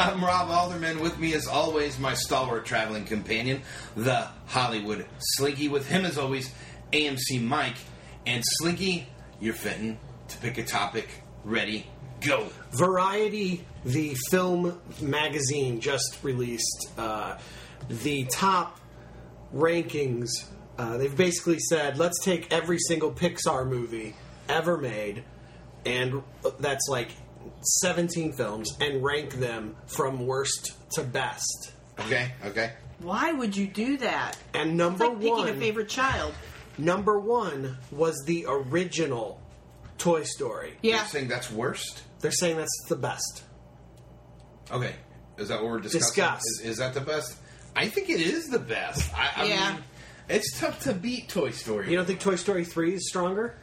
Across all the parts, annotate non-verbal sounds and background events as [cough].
I'm Rob Alderman. With me, as always, my stalwart traveling companion, the Hollywood Slinky. With him, as always, AMC Mike. And Slinky, you're fitting to pick a topic. Ready, go. Variety, the film magazine, just released uh, the top rankings. Uh, they've basically said, let's take every single Pixar movie ever made, and that's like 17 films, and rank them from worst to best. Okay, okay. Why would you do that? And It's number like picking one, a favorite child. number one was the original Toy Story. Yeah. You're saying that's worst? They're saying that's the best. Okay. Is that what we're discussing? Discuss. Is, is that the best? I think it is the best. I, I Yeah. mean, it's tough to beat Toy Story. You don't think Toy Story 3 is stronger?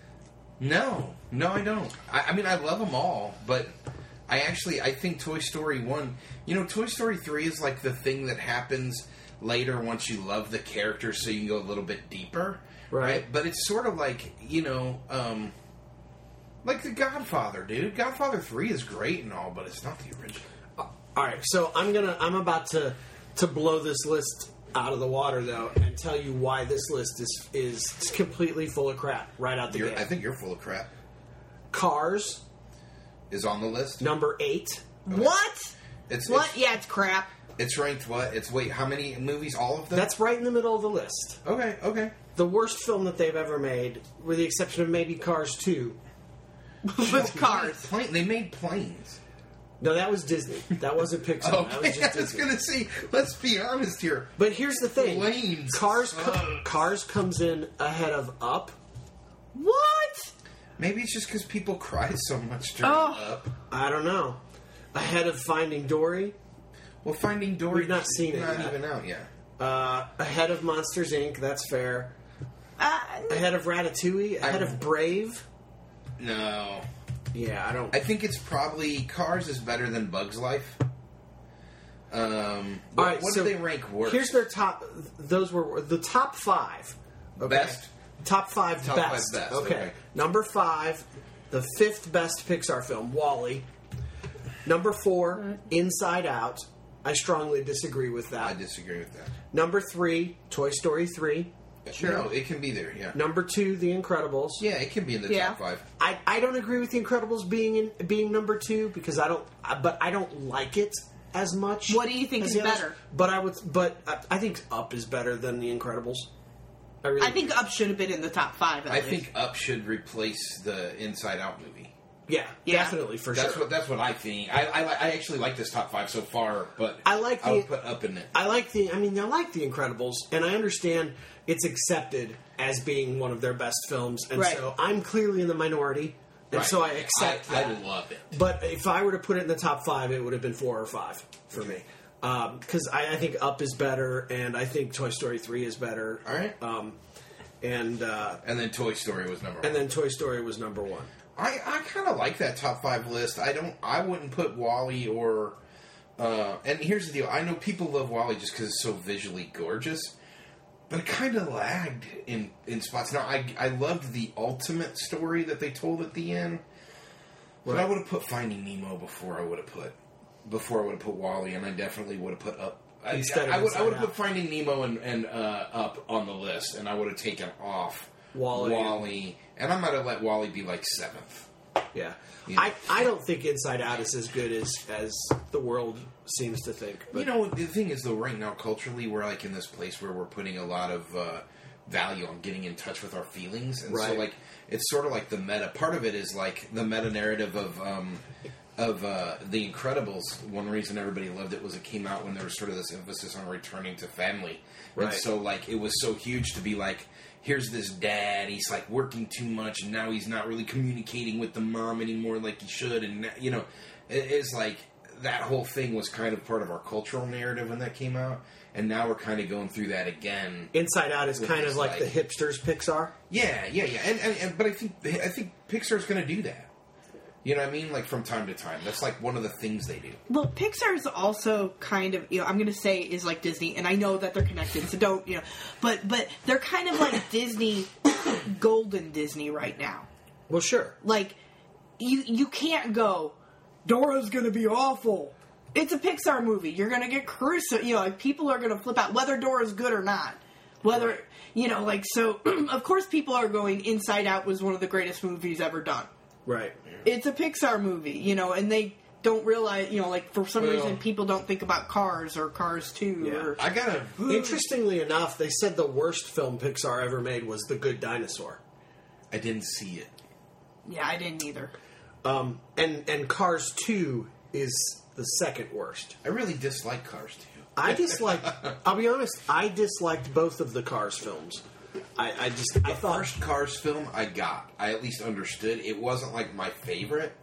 No, no, I don't. I, I mean, I love them all, but I actually I think Toy Story one. You know, Toy Story three is like the thing that happens later once you love the character, so you can go a little bit deeper, Right. But it's sort of like you know, um, like The Godfather, dude. Godfather three is great and all, but it's not the original. All right, so I'm gonna I'm about to to blow this list out of the water though, and tell you why this list is is completely full of crap right out the You're, gate. I think you're full of crap. Cars Is on the list. number eight. What? It's What? It's, Yeah, it's crap. it's ranked what? It's wait, how many movies? All of them. That's right in the middle of the list. okay. Okay. The worst film that they've ever made, with the exception of maybe Cars two. [laughs] With cars. Plane, they made planes. No, that was Disney. That wasn't Pixar. That Okay, was [laughs] I was Disney. gonna say. Let's be honest here. But here's the thing: Planes Cars, co- Cars comes in ahead of Up. What? Maybe it's just because people cry so much during Oh. Up. I don't know. Ahead of Finding Dory. Well, Finding Dory. We've not seen it Not even out yet. Uh, ahead of Monsters Inc. That's fair. Uh, Ahead of Ratatouille. Ahead of Brave. No, Yeah, I don't. I think it's probably Cars is better than Bugs Life. Um, All what, right, what so do they rank worse? Here's their top. Those were the top five. Okay. Best? Top five Top five best. best, Okay. okay. Number five, the fifth best Pixar film, Wall-E. Number four, Inside Out. I strongly disagree with that. I disagree with that. Number three, Toy Story three. No, it can be there. Yeah, Number two, The Incredibles. yeah, it can be in the Yeah. top five. I, I don't agree with The Incredibles being in, being number two because I don't. But I don't like it as much. What do you think as is the others. better? But I would. But I, I think Up is better than The Incredibles. I really. I think Up should have been in the top five. At I least. think Up should replace the Inside Out movie. Yeah, Yeah. definitely for That's sure. what that's what I think. I, I li- I actually like this top five so far, but I like I would the- put Up in it. I like the. I mean, I like The Incredibles, and I understand it's accepted as being one of their best films, and Right. so I'm clearly in the minority, and Right. so I accept I, that. I love it. But if I were to put it in the top five, it would have been four or five for me. Because I, I think Up is better, and I think Toy Story 3 is better. All right. Um, and uh, And then Toy Story was number one. and then Toy Story was number one. I, I kind of like that top five list. I don't. I wouldn't put Wall-E or. Uh, and here's the deal. I know people love Wall-E just because it's so visually gorgeous, but it kind of lagged in in spots. Now I I loved the ultimate story that they told at the end, but I would have put Finding Nemo before I would have put before I would have put Wall-E, and I definitely would have put up. I, I would I would have put Finding Nemo and, and uh, up on the list, and I would have taken off Wall-E. Wally, and I might have let Wall-E be like seventh. Yeah. Yeah. I, I don't think Inside Out is as good as, as the world seems to think. But you know, the thing is, though, right now, culturally, we're like in this place where we're putting a lot of uh, value on getting in touch with our feelings, and so like it's sort of like the meta. Part of it is like the meta narrative of um, of uh, the Incredibles. One reason everybody loved it was it came out when there was sort of this emphasis on returning to family, and so like it was so huge to be like. Here's this dad. He's like working too much, and now he's not really communicating with the mom anymore like he should. And you know, it is like that whole thing was kind of part of our cultural narrative when that came out, and now we're kind of going through that again. Inside Out is kind of like, like- the hipsters Pixar. Yeah, yeah, yeah. And, and, and but I think I think Pixar's going to do that. You know what I mean? Like from time to time, that's like one of the things they do. Well, Pixar's also kind of, you know, I'm going to say is like Disney, and I know that they're connected, so don't, you know, but but they're kind of like Disney, [coughs] golden Disney right now. Well, sure. Like you you can't go. Dory's gonna be awful. It's a Pixar movie. You're gonna get crucified. You know, like people are gonna flip out whether Dory's good or not. Whether you know, like so. [clears throat] of course, people are going. Inside Out was one of the greatest movies ever done. Right. It's a Pixar movie, you know, and they don't realize, you know, like for some Well- reason people don't think about Cars or Cars Two Yeah. or I gotta. Interestingly enough, they said the worst film Pixar ever made was The Good Dinosaur. I didn't see it. yeah, I didn't either. Um, and and Cars Two is the second worst. I really dislike Cars Two. I dislike. I'll be honest. I disliked both of the Cars films. I, I just I The thought first Cars film I got, I at least understood. It wasn't like my favorite,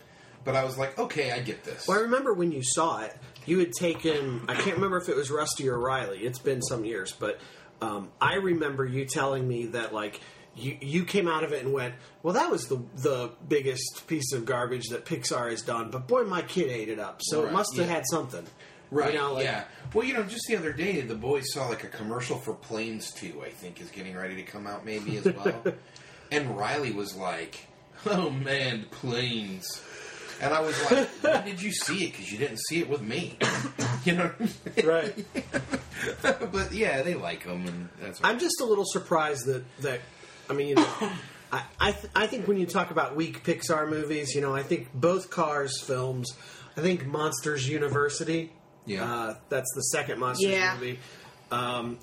but I was like, okay, I get this. Well, I remember when you saw it, you had taken. I can't remember if it was Rusty or Riley. It's been some years, but um, I remember you telling me that like you you came out of it and went, "Well, that was the the biggest piece of garbage that Pixar has done." But boy, my kid ate it up, so it must have yeah. had something, Right. You know, like- yeah. Well, you know, just the other day, the boys saw like a commercial for Planes 2, I think, is getting ready to come out maybe as well. [laughs] and Riley was like, oh man, planes. And I was like, when did you see it? Because you didn't see it with me. [laughs] you know? Right. [laughs] but yeah, they like them, and that's I'm just a little surprised that that I mean, you know, I I, th- I think when you talk about weak Pixar movies, you know, I think both Cars films. I think Monsters University. Yeah. uh, that's the second Monsters Yeah. movie. Um,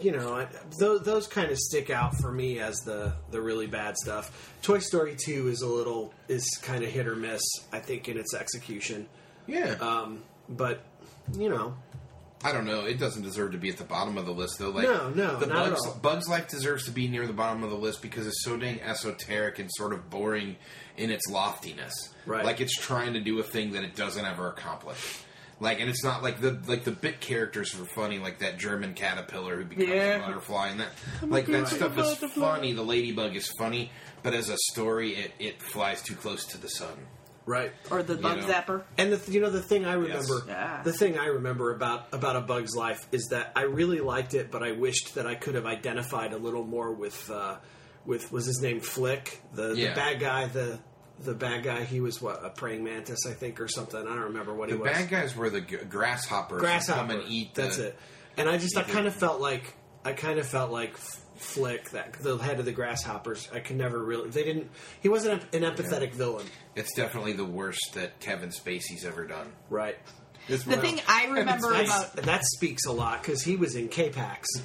you know, I, those, those kind of stick out for me as the the really bad stuff. Toy Story Two is a little is kind of hit or miss. I think in its execution, Yeah. um, but you know, I don't know. It doesn't deserve to be at the bottom of the list, though. Like, No, no, the not at Bugs, all. Bugs Life deserves to be near the bottom of the list because it's so dang esoteric and sort of boring in its loftiness. Right. Like it's trying to do a thing that it doesn't ever accomplish. Like, and it's not like the like the bit characters were funny, like that German caterpillar who becomes Yeah. a butterfly, and that like that stuff is funny. The ladybug is funny, but as a story, it it flies too close to the sun. right. Or the Bug know. Zapper. And the th- you know the thing I remember, Yeah. the thing I remember about about a Bug's Life is that I really liked it, but I wished that I could have identified a little more with uh, with was his name Flick, the, Yeah. the bad guy, the the bad guy. He was what a praying mantis, I think, or something. I don't remember what The he was. The bad guys were the g- grasshoppers. Grasshopper. come and eat. The, That's it. And I just I kind of felt like I kind of felt like Flick, that the head of the grasshoppers. I could never really. They didn't. He wasn't an empathetic villain, It's definitely the worst that Kevin Spacey's ever done. right? The thing I remember about that speaks a lot because he was in K-Pax. [laughs]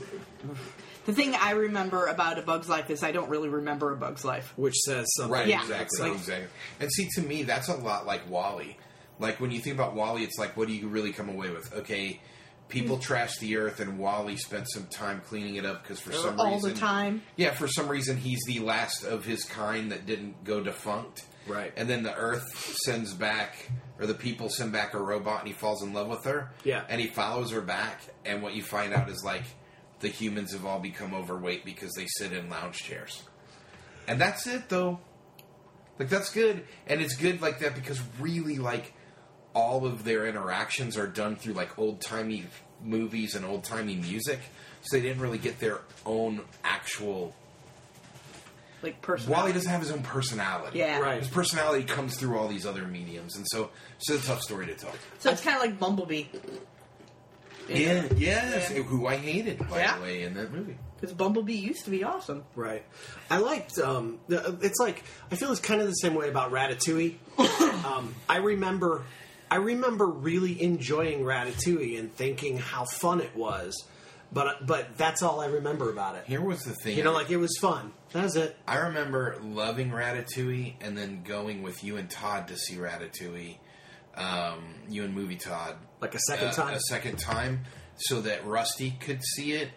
the thing I remember about A Bug's Life is I don't really remember A Bug's Life. which says something. Right, Yeah. exactly, Like- exactly. And see, to me, that's a lot like Wall-E. Like when you think about Wall-E, it's like, what do you really come away with? Okay, people hmm. trash the earth, and Wall-E spent some time cleaning it up because for uh, some reason All reason, the time. yeah, for some reason, he's the last of his kind that didn't go defunct. Right. And then the Earth sends back, or the people send back a robot, and he falls in love with her. Yeah. And he follows her back, and what you find out is like the humans have all become overweight because they sit in lounge chairs. And that's it, though. Like that's good, and it's good like that because really, like all of their interactions are done through like old timey movies and old timey music, so they didn't really get their own actual. Like personality. Wall-E doesn't have his own personality. Yeah. Right. His personality comes through all these other mediums, and so so it's a tough story to tell. So it's kind of like Bumblebee. Yeah, yes, Yeah. who I hated by Yeah. the way in that movie. Because Bumblebee used to be awesome. Right. I liked. Um, it's like I feel it's kind of the same way about Ratatouille. [laughs] um, I remember, I remember really enjoying Ratatouille and thinking how fun it was, but but that's all I remember about it. Here was the thing. You know, like it was fun. That was it. I remember loving Ratatouille and then going with you and Todd to see Ratatouille. Um, you and Movie Todd. Like a second uh, time. A second time, so that Rusty could see it,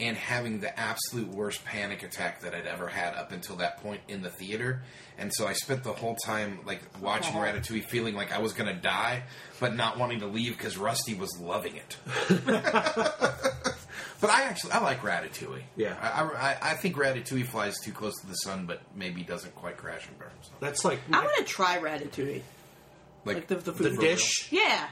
and having the absolute worst panic attack that I'd ever had up until that point in the theater. And so I spent the whole time like watching Ratatouille, feeling like I was going to die, but not wanting to leave because Rusty was loving it. [laughs] But I actually I like Ratatouille. Yeah. I, I, I think Ratatouille flies too close to the sun, but maybe doesn't quite crash and burn. So. That's like I want to try Ratatouille. Like the, the the food. dish. Yeah.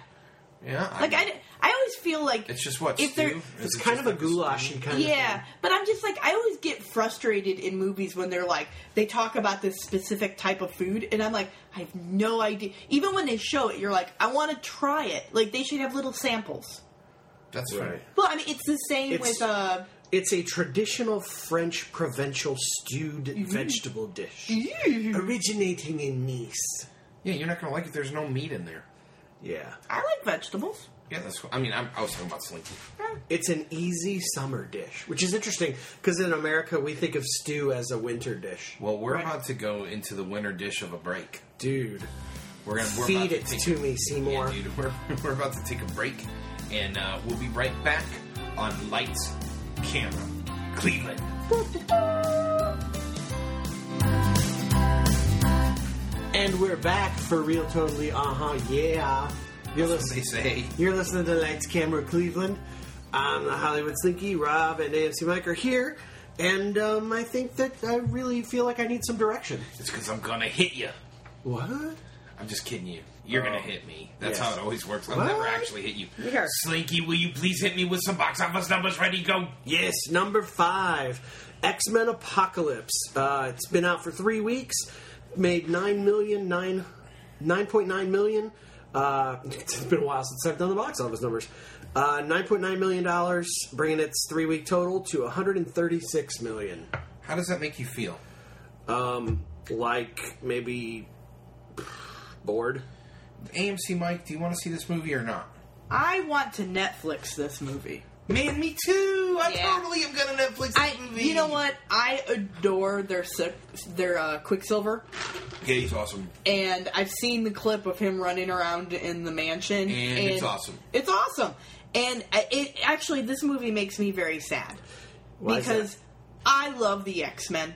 Yeah, Like I, I always always feel like It's just what if they're stew? Is It's it kind just of a like goulash stew? kind of yeah, but I'm just like I always get frustrated in movies when they're like they talk about this specific type of food, and I'm like I have no idea. Even when they show it, you're like I want to try it. Like they should have little samples. That's Right. right. Well, I mean it's the same It's- with uh. It's a traditional French provincial stewed vegetable dish, originating in Nice. Yeah, you're not gonna like it. There's no meat in there. Yeah, I like vegetables. Yeah, that's. I mean, I'm, I was talking about slinky. it's an easy summer dish, which is interesting because in America we think of stew as a winter dish. Well, we're Right. about to go into the winter dish of a break. Dude, We're gonna we're feed about it take, to me, Seymour. Yeah, dude, [laughs] we're, we're about to take a break, and uh, we'll be right back on Lights, Camera, Cleveland. And we're back for real, totally. Uh huh. Yeah, you're listening. they say. You're listening to Lights Camera Cleveland. I'm the Hollywood Slinky. Rob and AMC Mike are here, and um, I think that I really feel like I need some direction. It's because I'm gonna hit you. What? I'm just kidding you. You're gonna hit me. That's Yes. how it always works. I'll What? never actually hit you. Here. Slinky, will you please hit me with some box office numbers? Ready, go. Yes, number five, X Men Apocalypse. Uh, it's been out for three weeks, made nine million, nine, nine point nine million. Uh, [laughs] it's been a while since I've done the box office numbers. Uh, nine point nine million dollars, bringing its three week total to one hundred and thirty six million. How does that make you feel? Um, like maybe bored. AMC Mike, do you want to see this movie or not? I want to Netflix this movie. Man, me too. I Yeah. totally am gonna Netflix this I, movie. you know what? I adore their their uh, Quicksilver, Yeah, he's awesome. and I've seen the clip of him running around in the mansion, And it's awesome. It's awesome, and it actually this movie makes me very sad Why is because that? I love the X Men.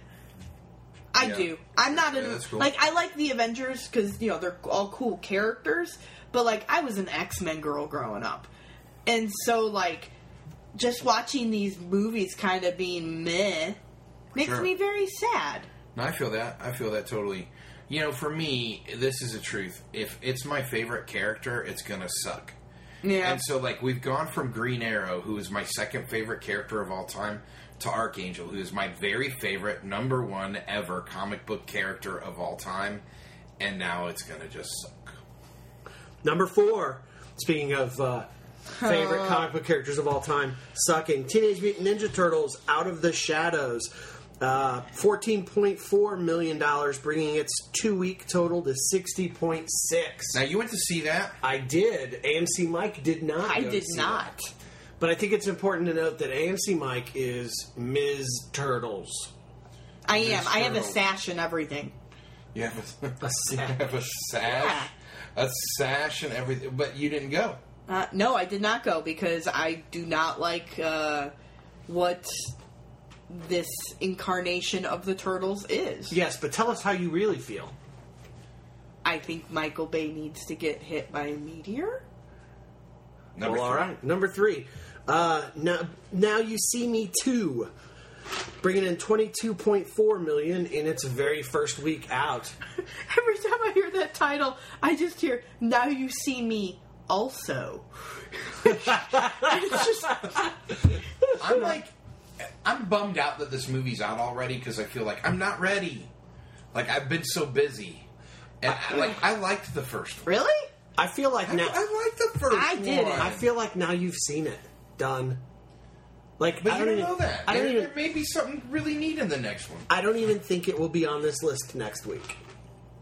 I Yeah. do. I'm not Yeah, in that's cool. like I like the Avengers because you know they're all cool characters, but like I was an X Men girl growing up, and so like just watching these movies kind of being meh makes Sure. me very sad. No, I feel that. I feel that totally. You know, for me, this is a truth. If it's my favorite character, it's gonna suck. Yeah, And so, like, we've gone from Green Arrow, who is my second favorite character of all time, to Archangel, who is my very favorite, number one ever comic book character of all time. And now it's gonna just suck. Number four. Speaking of uh, favorite comic book characters of all time, sucking Teenage Mutant Ninja Turtles: Out of the Shadows. Uh, Fourteen point four million dollars, bringing its two-week total to sixty point six. Now, you went to see that? I did. AMC Mike did not. I go did see not. that. But I think it's important to note that AMC Mike is Ms. Turtles. I am. I have a sash and everything. You have a, [laughs] A you have a sash, a sash, and everything, but you didn't go. Uh, no, I did not go because I do not like uh, what this incarnation of the turtles is. Yes, but tell us how you really feel. I think Michael Bay needs to get hit by a meteor. Number well, all three. Number three. Uh, now, now you see me too, bringing in twenty two point four million in its very first week out. [laughs] Every time I hear that title, I just hear "Now you see me." Also, it's just I'm [laughs] like, I'm bummed out that this movie's out already because I feel like I'm not ready. Like I've been so busy, and like I liked the first one. really. I feel like I, now. I liked the first I one. didn't. I feel like now you've seen it. Done. Like but I you don't don't even know that. I don't there, even. there may be something really neat in the next one. I don't even think it will be on this list next week.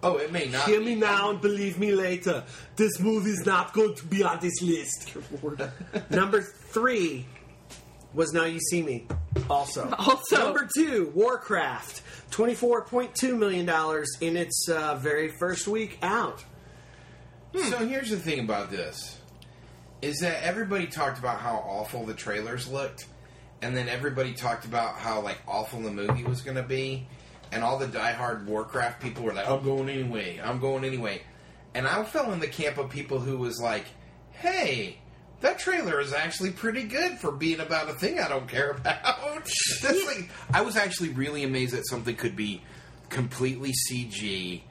Oh, it may not. Hear me now and believe me later. This movie's not going to be on this list. [laughs] [laughs] Number three was Now You See Me. Also. Also. Number two, Warcraft. $24.2 million in its uh, very first week out. So here's the thing about this: is that everybody talked about how awful the trailers looked, and then everybody talked about how like awful the movie was going to be, and all the diehard Warcraft people were like, "I'm going anyway. I'm going anyway," and I fell in the camp of people who was like, "Hey." That trailer is actually pretty good for being about a thing I don't care [laughs] about. That's like I was actually really amazed that something could be completely CG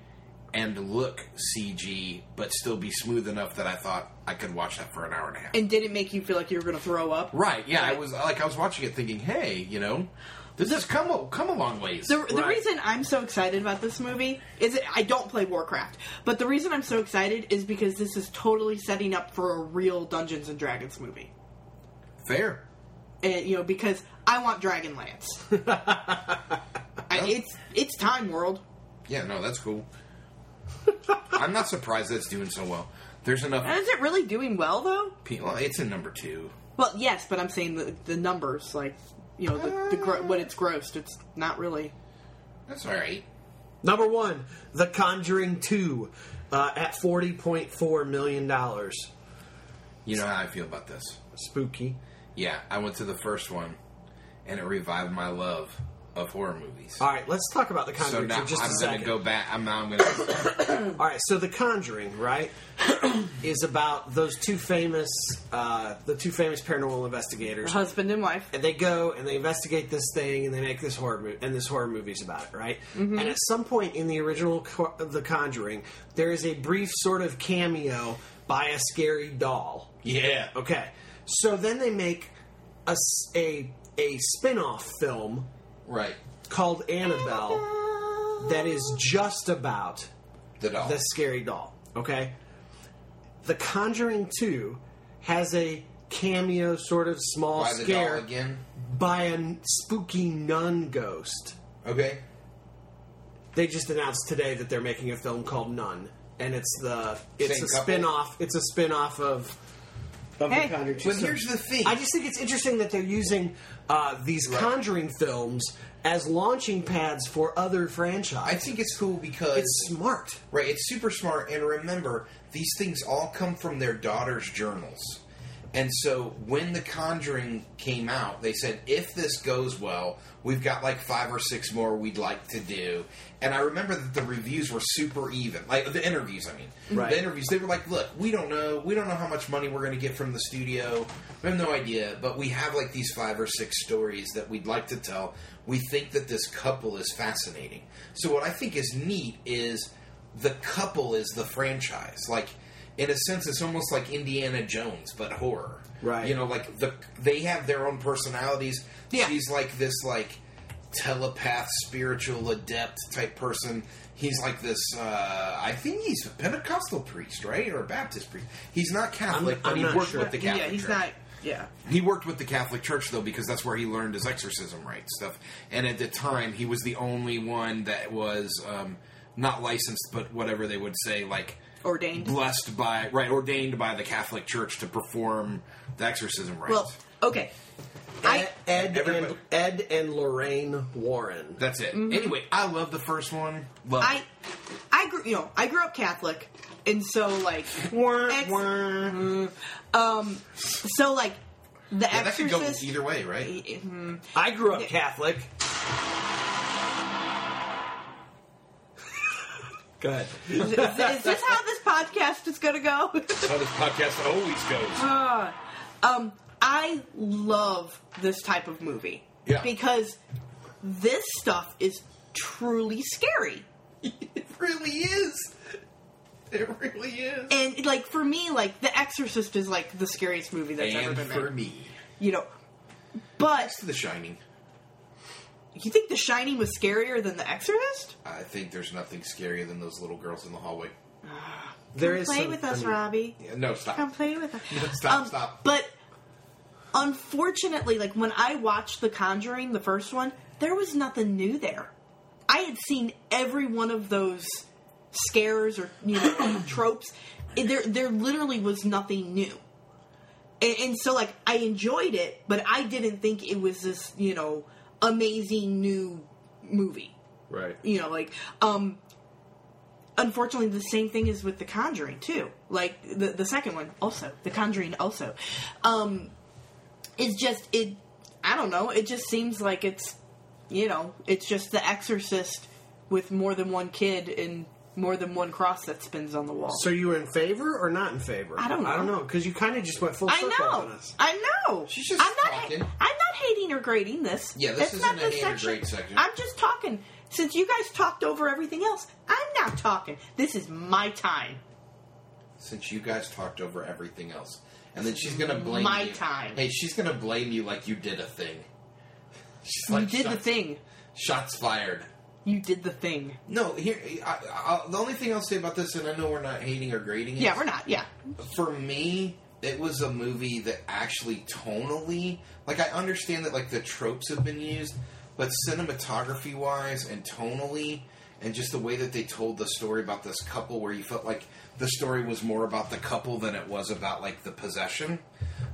and look CG, but still be smooth enough that I thought I could watch that for an hour and a half. And did it make you feel like you were going to throw up? right? Yeah, I was like I was watching it thinking, hey, you know, this has come a, come a long ways. The, the Right. reason I'm so excited about this movie is that I don't play Warcraft, but the reason I'm so excited is because this is totally setting up for a real Dungeons and Dragons movie. Fair. And, you know, because I want Dragonlance. [laughs] I, it's it's time world. Yeah, no, that's cool. I'm not surprised that it's doing so well. There's enough And is it really doing well though? people. Well, it's in number two. Well, yes, but I'm saying the the numbers, like you know, the, the gro- what it's grossed. It's not really. That's all right. Number one, The Conjuring 2 uh, at $40.4 million. You know how I feel about this. Spooky. Yeah, I went to the first one, and it revived my love of horror movies. All right, let's talk about The so Conjuring now for just a I'm going second. to go back. I'm now I'm going [coughs] to. All right, so The Conjuring, right, [coughs] is about those two famous, uh, the two famous paranormal investigators. Husband and wife. and they go and they investigate this thing and they make this horror mo- and this horror movies about it, right? And at some point in the original Co- The Conjuring, there is a brief sort of cameo by a scary doll. yeah. Okay, so then they make a a spin-off film Right. called Annabelle that is just about The doll. the scary doll. Okay, The Conjuring Two has a cameo, sort of small By the scare doll again. by a spooky nun ghost. Okay. They just announced today that they're making a film called Nun, and it's the it's Same a couple? spin-off. It's a spin-off of of Hey, the Conjuring. But So- here's the thing. I just think it's interesting that they're using uh, these Right. Conjuring films as launching pads for other franchises. I think it's cool because it's smart. Right, it's super smart. And remember, these things all come from their daughters' journals. And so when The Conjuring came out, they said, if this goes well, we've got like five or six more we'd like to do. And I remember that the reviews were super even. Like the interviews, I mean. Right. The interviews, they were like, look, we don't know. We don't know how much money we're going to get from the studio. We have no idea. But we have like these five or six stories that we'd like to tell. We think that this couple is fascinating. So what I think is neat is the couple is the franchise. Like in a sense, it's almost like Indiana Jones, but horror. Right. You know, like the they have their own personalities. Yeah. She's like this like telepath, spiritual adept type person. He's like this. Uh, I think he's a Pentecostal priest, right, or a Baptist priest. He's not Catholic, I'm- but I'm he worked sure. with the Catholic yeah, he's Church. not. Yeah. He worked with the Catholic Church though because that's where he learned his exorcism right stuff. And at the time, he was the only one that was um, not licensed, but whatever they would say, like Ordained. blessed by right, ordained by the Catholic Church to perform the exorcism rites. Well, okay. I Ed, Everybody- and Ed and Lorraine Warren. that's it. Anyway, I love the first one. Love I it. I grew you know I grew up Catholic, and so like Wah, Ex- wah. um so like the Yeah, that could go Exorcist. either way, right? Mhm. I grew up Catholic. Go ahead. Is, is this [laughs] how this podcast is going to go? That's how this podcast always goes. [laughs] Uh, um, I love this type of movie Yeah. because this stuff is truly scary. [laughs] it really is. It really is. And like for me, like The Exorcist is like the scariest movie that's ever been for made. For me, You know, but next to The Shining, you think The Shining was scarier than The Exorcist? I think there's nothing scarier than those little girls in the hallway. There Come is play some- with us, I mean, Robbie. Yeah, no, stop. Come play with us. [laughs] Stop, um, stop. But unfortunately, like when I watched The Conjuring, the first one, there was nothing new there. I had seen every one of those scares or you know [clears throat] tropes. And There, there literally was nothing new. And, and so, like, I enjoyed it, but I didn't think it was this, you know, amazing new movie. Right. you know like um unfortunately the same thing is with the conjuring too. Like the the second one also. The conjuring also. Um it's just it i don't know. It just seems like it's you know it's just the exorcist with more than one kid and more than one cross that spins on the wall. So you were in favor or not in favor? I don't know. I don't know. know because you kind of just went full I circle know. on us. I know. She's just I'm not. talking. I'm not hating or grading this. Yeah, this It's isn't not a the hate or grade section. I'm just talking. Since you guys talked over everything else, I'm not talking. This is my time. Since you guys talked over everything else, and then she's gonna blame My you. time. Hey, she's gonna blame you like you did a thing. She's You like, did the shots- thing. Shots fired. You did the thing. No, here. I, I, the only thing I'll say about this, and I know we're not hating or grading it. Yeah, we're not. Yeah. for me, it was a movie that actually tonally, like I understand that like the tropes have been used, but cinematography wise and tonally, and just the way that they told the story about this couple, where you felt like the story was more about the couple than it was about like the possession.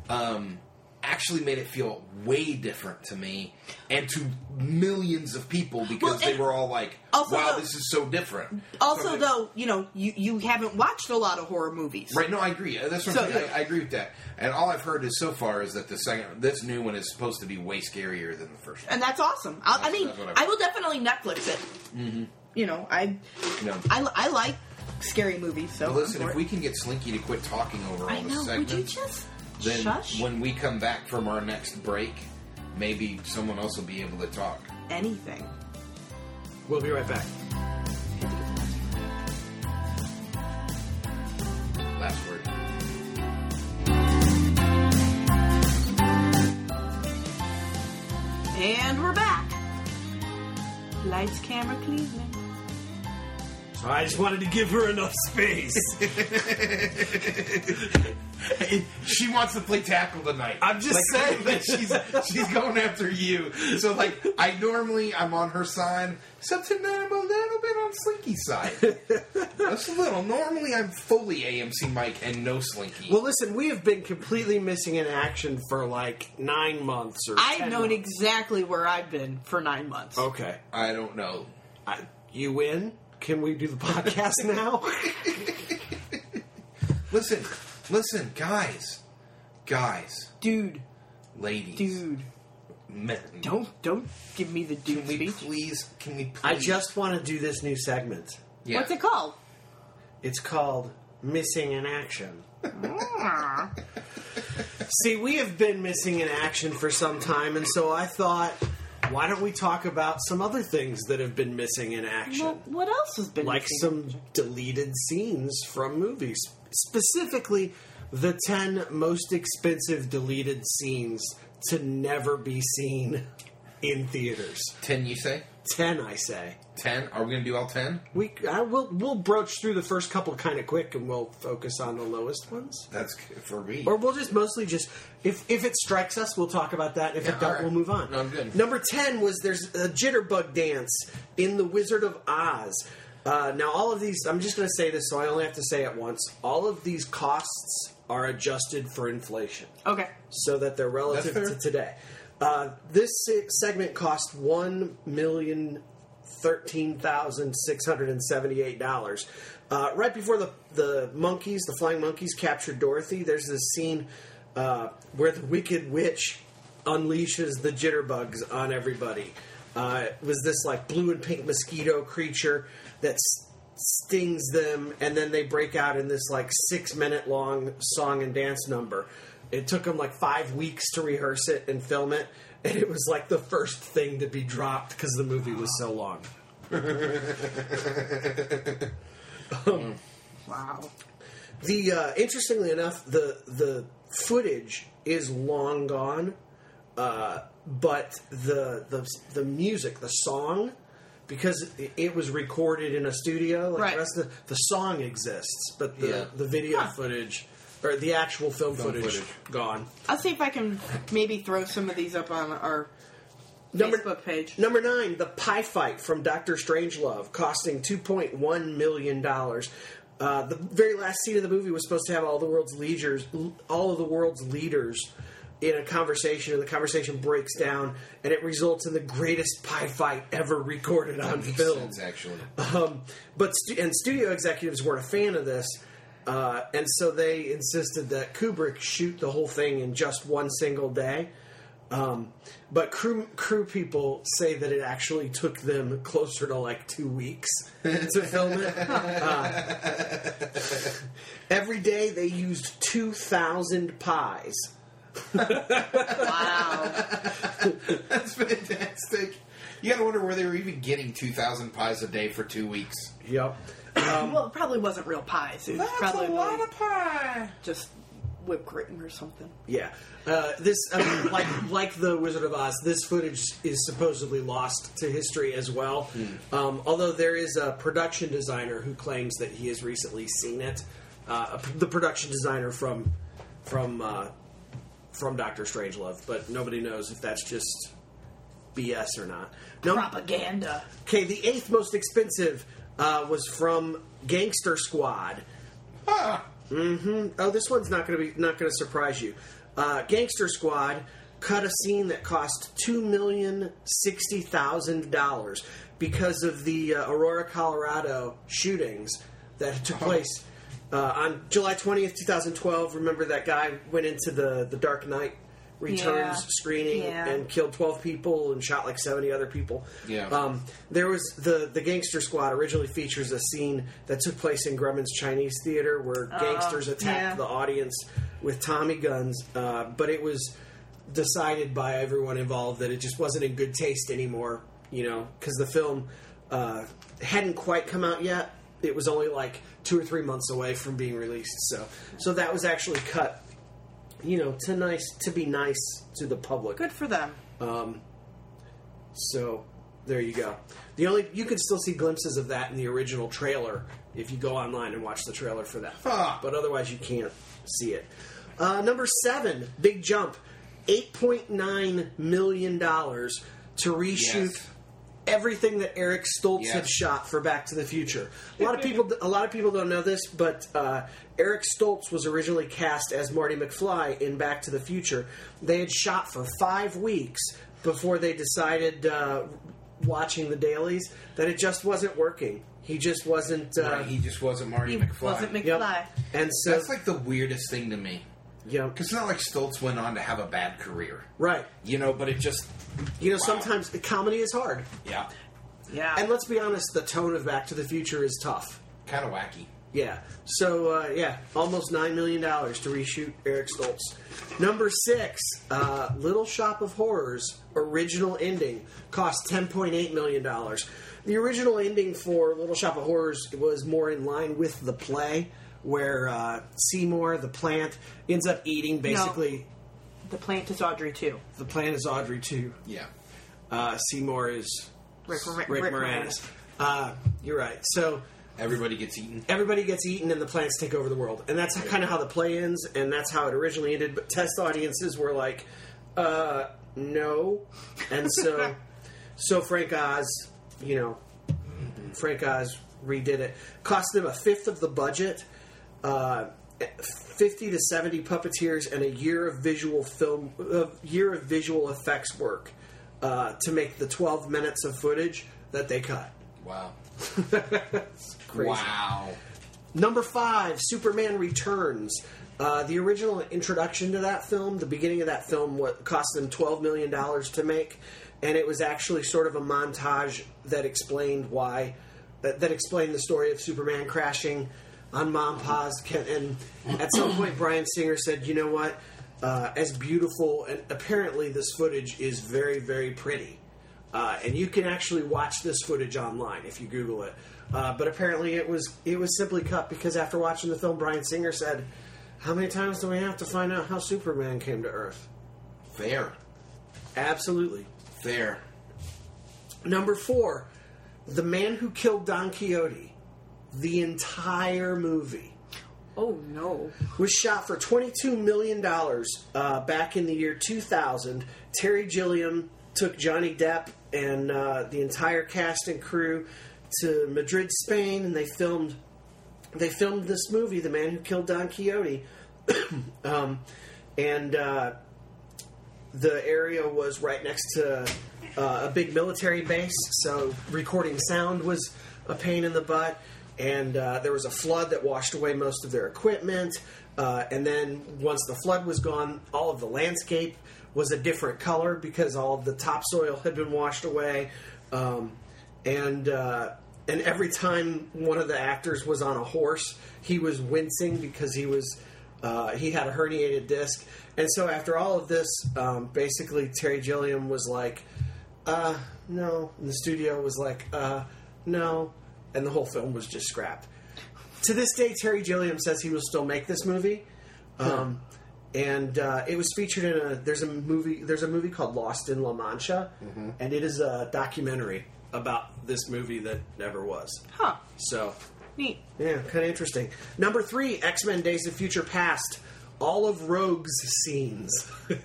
Um, actually made it feel way different to me and to millions of people because Well, they were all like, also "Wow, the- this is so different." Also, So, though, you know, you you haven't watched a lot of horror movies. Right, no, I agree. Uh, That's what So, yeah. I, I agree with that. And all I've heard is so far is that the second, this new one is supposed to be way scarier than the first one. and that's awesome. I, I That's- mean, I will definitely Netflix it. Mm-hmm. You know, I, No. I, I like scary movies. So But listen, if we can get Slinky to quit talking over all I the know. Would segments, you just then shush when we come back from our next break, maybe someone else will be able to talk. anything? We'll be right back. Last word. And we're back. Lights, camera, Cleveland. I just wanted to give her enough space. [laughs] she wants to play tackle tonight. I'm just Like, saying. [laughs] that she's she's going after you. So like, I normally I'm on her side, except tonight I'm a little bit on Slinky's side. Just a little. Normally I'm fully AMC Mike and no Slinky. well, listen, we have been completely missing in action for like nine months or. So. I've 10 known months. exactly where I've been for nine months. Okay, I don't know. I, you win. Can we do the podcast now? [laughs] Listen, listen, guys, guys, Dude, ladies, dude, men. don't don't give me the dude Can we speech. please? Can we? Please? I just want to do this new segment. Yeah. What's it called? It's called Missing in Action. Ah. [laughs] See, we have been missing in action for some time, and so I thought, why don't we talk about some other things that have been missing in action? Well, what else has been like missing? some deleted scenes from movies. Specifically, the 10 most expensive deleted scenes to never be seen in theaters. ten? You say 10, I say. ten? Are we gonna do all ten? We I will we'll broach through the first couple kind of quick and we'll focus on the lowest ones. That's good for me. Or we'll just mostly just if if it strikes us, we'll talk about that. If Yeah, it don't, alright. we'll move on. No, I'm good. Number ten was there's a jitterbug dance in the Wizard of Oz. Uh, now all of these, I'm just going to say this, so I only have to say it once. All of these costs are adjusted for inflation, Okay. so that they're relative That's to today. Uh, this segment cost one million thirteen thousand six hundred and seventy-eight dollars. Uh, right before the the monkeys, the flying monkeys, captured Dorothy, there's this scene uh, where the Wicked Witch unleashes the jitterbugs on everybody. Uh, it was this like blue and pink mosquito creature that stings them, and then they break out in this like six minute long song and dance number. It took them like five weeks to rehearse it and film it, and it was like the first thing to be dropped because the movie was so long. [laughs] Wow. The uh, interestingly enough, the the footage is long gone, uh, but the the the music, the song, because it, it was recorded in a studio, like Right. the rest of the, the song exists, but the Yeah. the video Huh. footage or the actual film, Film footage, footage. gone. I'll see if I can maybe throw some of these up on our Number- Facebook page. Number nine, the pie fight from Doctor Strangelove, costing two point one million dollars. Uh, the very last scene of the movie was supposed to have all the world's leaders, all of the world's leaders, in a conversation, and the conversation breaks down, and it results in the greatest pie fight ever recorded on Makes film. sense, actually. Um, but stu- and studio executives weren't a fan of this, uh, and so they insisted that Kubrick shoot the whole thing in just one single day. Um, but crew crew people say that it actually took them closer to like two weeks [laughs] to film it. Uh, every day they used two thousand pies. Wow. [laughs] That's fantastic. You gotta wonder where they were even getting 2,000 pies a day for two weeks. Yep. Well, it probably wasn't real pies. It was probably really pie. just whipped cream or something. Yeah, uh, this I mean, [coughs] like like the Wizard of Oz, this footage is supposedly lost to history as well. Um, although there is a production designer who claims that he has recently seen it. Uh, the production designer from from uh, from Doctor Strangelove, but nobody knows if that's just BS or not. No, Propaganda. okay, the eighth most expensive uh, was from Gangster Squad. Ah, Oh, this one's not going to be not going to surprise you. Uh, Gangster Squad cut a scene that cost two million sixty thousand dollars because of the uh, Aurora, Colorado shootings that took place uh, on July twentieth, two thousand twelve. Remember that guy went into the the Dark Knight Returns Yeah. screening Yeah. and killed twelve people and shot like seventy other people. Yeah. Um, there was the the Gangster Squad originally features a scene that took place in Grauman's Chinese Theater where gangsters attacked yeah. the audience with Tommy guns, uh, but it was decided by everyone involved that it just wasn't in good taste anymore. You know, because the film uh, hadn't quite come out yet. It was only like two or three months away from being released. So, so that was actually cut. You know, to nice to be nice to the public. Good for them. Um, so there you go. The only you can still see glimpses of that in the original trailer if you go online and watch the trailer for that. Huh. But otherwise, you can't see it. Uh, number seven, big jump, eight point nine million dollars to reshoot Yes. Everything that Eric Stoltz Yes. had shot for Back to the Future. A lot of people, a lot of people don't know this, but uh, Eric Stoltz was originally cast as Marty McFly in Back to the Future. They had shot for five weeks before they decided, uh, watching the dailies, that it just wasn't working. He just wasn't. Uh, Right, he just wasn't Marty He McFly. wasn't McFly. yep. And so, That's like the weirdest thing to me. Yeah, Because it's not like Stoltz went on to have a bad career. right. You know, but it just. You know, Wow. sometimes comedy is hard. Yeah. Yeah. And let's be honest, the tone of Back to the Future is tough. Kind of wacky. Yeah. So uh, yeah, almost nine million dollars to reshoot Eric Stoltz. Number six, uh, Little Shop of Horrors original ending cost ten point eight million dollars. The original ending for Little Shop of Horrors was more in line with the play, where uh, Seymour, the plant, ends up eating basically. the plant is Audrey II. The plant is Audrey II. Yeah. Uh, Seymour is Rick, Rick, Rick, Rick Moranis. Uh, you're right. So Everybody gets eaten. everybody gets eaten and the plants take over the world. And that's kind of how the play ends, and that's how it originally ended. But test audiences were like, uh, no. And so, [laughs] so Frank Oz, you know, Frank Oz redid it. Cost them a fifth of the budget, uh, 50 to 70 puppeteers, and a year of visual film, a year of visual effects work uh, to make the 12 minutes of footage that they cut. Wow. [laughs] Crazy. Wow. Number five, Superman Returns. Uh, the original introduction to that film, the beginning of that film, what cost them twelve million dollars to make, and it was actually sort of a montage that explained why, that, that explained the story of Superman crashing on Monpaz. And at some point, Bryan Singer said, "You know what? Uh, as beautiful and apparently this footage is very, very pretty." uh, and you can actually watch this footage online if you Google it. Uh, but apparently, it was it was simply cut because after watching the film, Bryan Singer said, "How many times do we have to find out how Superman came to Earth?" Fair. Absolutely. Fair. Number four, the man who killed Don Quixote. The entire movie Oh no. was shot for $22 million uh, back in the year 2000. Terry Gilliam took Johnny Depp and uh, the entire cast and crew to Madrid, Spain, and they filmed they filmed this movie, The Man Who Killed Don Quixote. [coughs] um, and uh, the area was right next to uh, a big military base, so recording sound was a pain in the butt. And uh, there was a flood that washed away most of their equipment. Uh, and then once the flood was gone, all of the landscape was a different color because all of the topsoil had been washed away. Um, and uh, and every time one of the actors was on a horse, he was wincing because he was uh, he had a herniated disc. And so after all of this, um, basically Terry Gilliam was like, uh, "No," and the studio was like, uh, "No," and the whole film was just scrapped. To this day, Terry Gilliam says he will still make this movie. Um, and uh, it was featured in a there's a movie there's a movie called Lost in La Mancha, and it is a documentary about this movie that never was. Huh. So Neat. yeah, kind of interesting. Number three, X Men: Days of Future Past. All of Rogue's scenes. [laughs]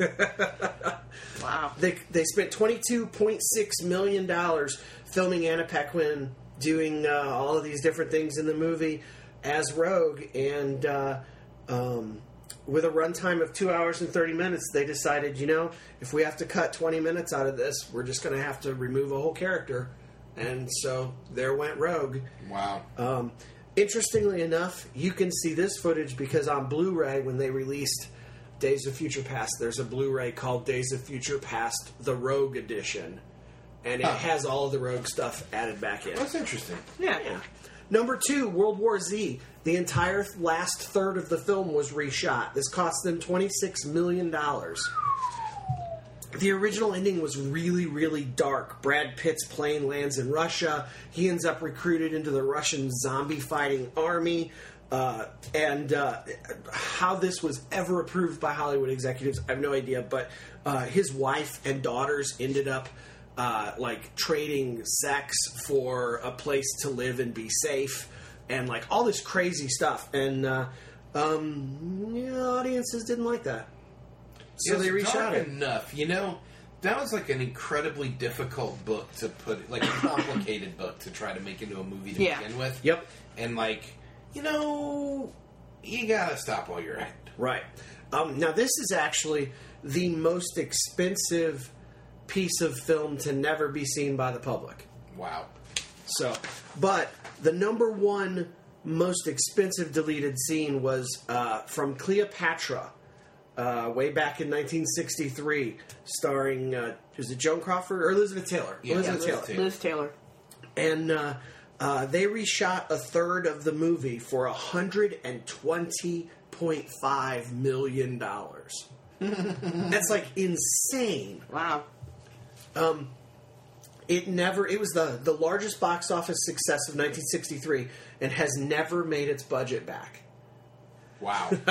Wow. they they spent twenty two point six million dollars filming Anna Paquin doing uh, all of these different things in the movie as Rogue, and uh, um, with a runtime of two hours and thirty minutes, they decided, you know, if we have to cut twenty minutes out of this, we're just going to have to remove a whole character, and so there went Rogue. Wow. Um, interestingly enough, you can see this footage because on Blu-ray, when they released Days of Future Past, there's a Blu-ray called Days of Future Past: The Rogue Edition, and it Huh. has all of the Rogue stuff added back in. That's interesting. Yeah. Yeah. Number two, World War Z. The entire last third of the film was reshot. This cost them $26 million. The original ending was really, really dark. Brad Pitt's plane lands in Russia. He ends up recruited into the Russian zombie fighting army. Uh, and uh, how this was ever approved by Hollywood executives, I have no idea. But uh, his wife and daughters ended up uh, like trading sex for a place to live and be safe, and like all this crazy stuff. And uh, um, yeah, audiences didn't like that, so It they reshot dark it. enough. You know, that was like an incredibly difficult book to put, like a complicated [laughs] book to try to make into a movie to Yeah. begin with. Yep. And like, you know, you gotta stop while you're at. it. Right. Um, now, this is actually the most expensive piece of film to never be seen by the public. Wow. So, but the number one most expensive deleted scene was uh, from Cleopatra, uh, way back in 1963, starring uh, was it Joan Crawford or Elizabeth Taylor? Yeah, Elizabeth Elizabeth Taylor. Liz Taylor. And uh, uh, they reshot a third of the movie for hundred and twenty point five million dollars. [laughs] That's like insane. Wow. Um, it never. It was the the largest box office success of 1963, and has never made its budget back. Wow. [laughs]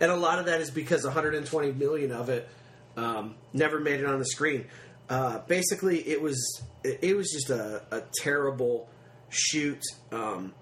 and a lot of that is because 120 million of it um, never made it on the screen. Uh, basically, it was it, was just a, a terrible shoot. Um,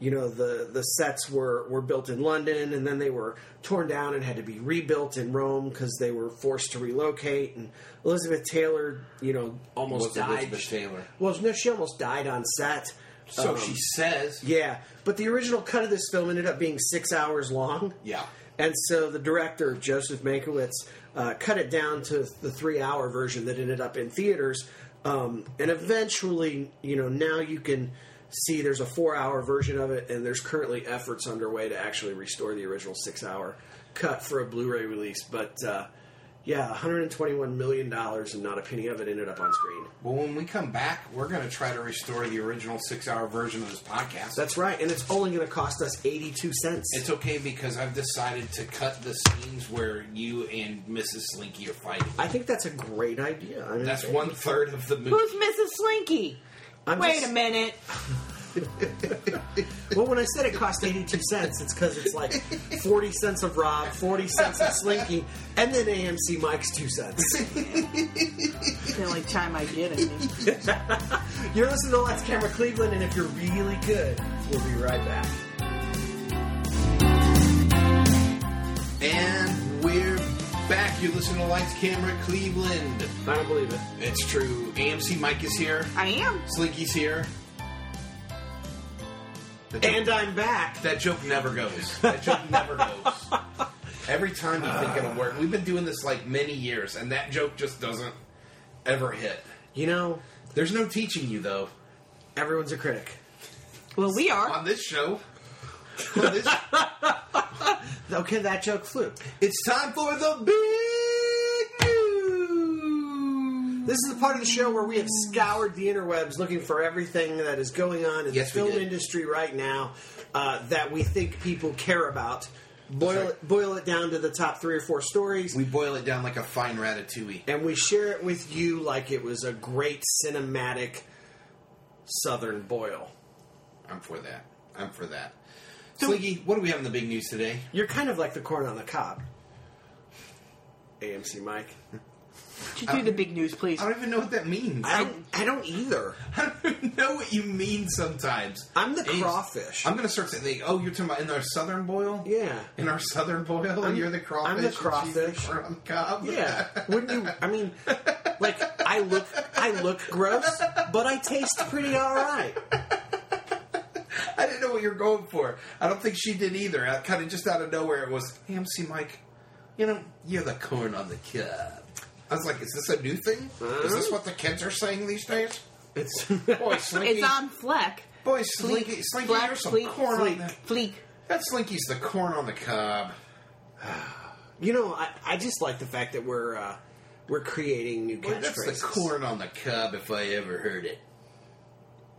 you know, the the sets were were built in London, and then they were torn down and had to be rebuilt in Rome because they were forced to relocate. And Elizabeth Taylor, you know, almost Was died. Elizabeth Taylor. Well, no, she almost died on set. So Um, she says. yeah, but the original cut of this film ended up being six hours long. Yeah. And so the director, Joseph Mankiewicz, uh, cut it down to the three hour version that ended up in theaters. Um, and eventually, you know, now you can see there's a four hour version of it, and there's currently efforts underway to actually restore the original six hour cut for a Blu ray release. But uh, yeah, $121 million and not a penny of it ended up on screen. Well, when we come back, we're going to try to restore the original six-hour version of this podcast. That's right, and it's only going to cost us 82 cents. It's okay because I've decided to cut the scenes where you and Mrs. Slinky are fighting. I think that's a great idea. I mean, That's one third of the movie. Who's Mrs. Slinky? I'm Wait just- a minute. [laughs] Well, when I said it cost 82 cents, it's because it's like 40 cents of Rob, 40 cents of Slinky, and then AMC Mike's 2 cents. It's the only time I get it. [laughs] You're listening to Lights Camera Cleveland, and if you're really good, we'll be right back. And we're back. You listen to Lights Camera Cleveland. I don't believe it. It's true. AMC Mike is here. I am. Slinky's here. Joke, And I'm back. that joke never goes. That joke never goes. Every time you think it'll work. We've been doing this like many years, and that joke just doesn't ever hit. You know, There's no teaching you though everyone's a critic. Well, we are. on this show. This, [laughs] Okay, that joke flew. It's time for the big news. This is the part of the show where we have scoured the interwebs looking for everything that is going on in Yes, the we film did. industry right now uh, that we think people care about. Boil right. it, boil it down to the top three or four stories, We boil it down like a fine ratatouille. and we share it with you like it was a great cinematic Southern boil. I'm for that. I'm for that. Slinky, what do we have in the big news today? You're kind of like the corn on the cob. AMC Mike. Could you do the big news, please? I don't even know what that means. I don't. I don't either. [laughs] I don't even know what you mean sometimes. I'm the Ames, crawfish. I'm going to start saying, like, oh, you're talking about in our southern boil? Yeah. In our southern boil? and you're the crawfish? I'm the and she's crawfish. corn on the cob? Yeah, [laughs] wouldn't you? I mean, like I look, I look gross, but I taste pretty all right. I didn't know what you're going for. I don't think she did either. I kind of just out of nowhere it was, hey, MC Mike, you know, you're the corn on the cob. I was like, is this a new thing? Is this what the kids are saying these days? It's Boy, [laughs] Slinky. It's on Fleck. Boy, Slinky, Slinky, Fleck, there's some Fleek, corn on Fleek, that. Fleek. That Slinky's the corn on the cob. [sighs] you know, I, I just like the fact that we're uh, we're creating new Boy, that's the catchphrases. corn on the cob if I ever heard it.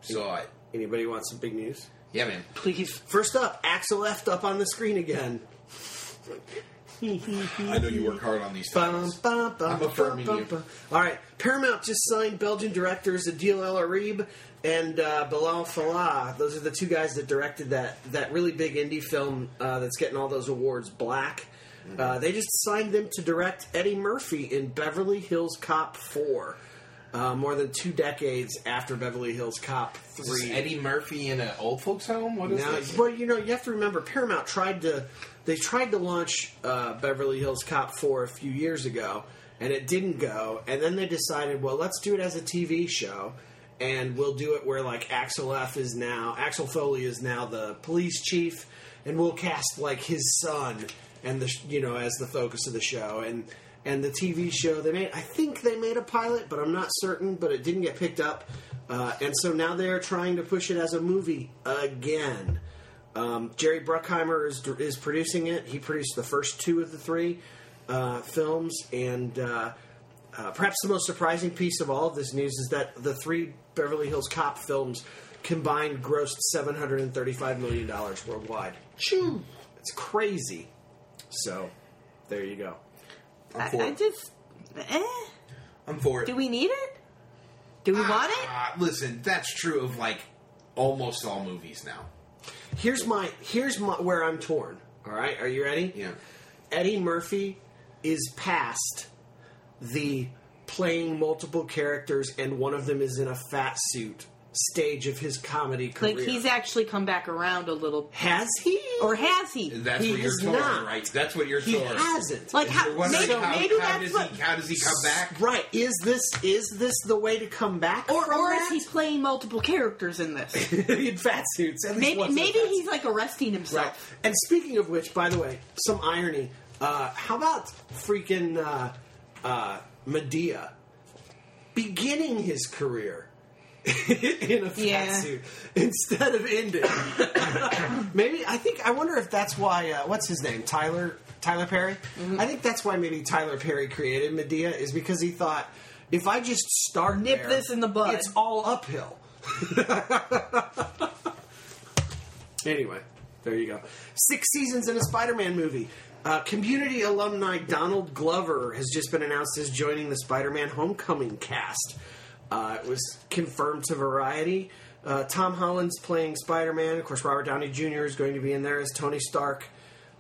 Saw it. Anybody want some big news? Yeah, man. Please. First up, Axel F up on the screen again. I know you work hard on these bum, I'm affirming you. All right, Paramount just signed Belgian directors Adil El Arbi and uh, Bilall Fallah. Those are the two guys that directed that that really big indie film uh, that's getting all those awards. Black. Mm-hmm. Uh, they just signed them to direct Eddie Murphy in Beverly Hills Cop Four. Uh, more than two decades after Beverly Hills Cop Three. Eddie Murphy in an old folks home? What is Now, this? well, you know, you have to remember Paramount tried to they tried to launch uh, Beverly Hills Cop four a few years ago, and it didn't go. And then they decided, well, let's do it as a TV show, and we'll do it where like Axel F is now Axel Foley is now the police chief, and we'll cast like his son and the you know as the focus of the show and. And the TV show they made, I think they made a pilot, but I'm not certain. But it didn't get picked up, uh, and so now they're trying to push it as a movie again. Um, Jerry Bruckheimer is is producing it. He produced the first two of the three uh, films, and uh, uh, perhaps the most surprising piece of all of this news is that the three Beverly Hills Cop films combined grossed seven hundred and thirty-five million dollars worldwide. Choo! It's crazy. So, there you go. I'm for I it. just. Eh. I'm for it. Do we need it? Do we want it? Ah, listen, that's true of like almost all movies now. Here's my here's my where I'm torn. All right, are you ready? Yeah. Eddie Murphy is past the playing multiple characters and one of them is in a fat suit stage of his comedy career. Like he's actually come back around a little, has he or has he? That's He what you're has torn, not. right? That's what you're he torn. hasn't. Like how? Maybe, how, maybe how that's does what. he how does he come back? right? Is this is this the way to come back? Or, from or is he playing multiple characters in this? [laughs] in fat suits? At Maybe once maybe fat he's like arresting himself. Right. And speaking of which, by the way, some irony. Uh, how about freaking uh, uh, Madea beginning his career [laughs] in a fat Yeah. suit instead of ending? [coughs] maybe I think I wonder if that's why. Uh, what's his name? Tyler Tyler Perry. Mm-hmm. I think that's why maybe Tyler Perry created Madea is because he thought if I just start Nip there, this in the bud. it's all uphill. [laughs] Anyway, there you go. Six seasons in a Spider-Man movie. Uh, community alumni Donald Glover has just been announced as joining the Spider-Man Homecoming cast. Uh, it was confirmed to Variety. Uh, Tom Holland's playing Spider-Man. Of course, Robert Downey Jr. is going to be in there as Tony Stark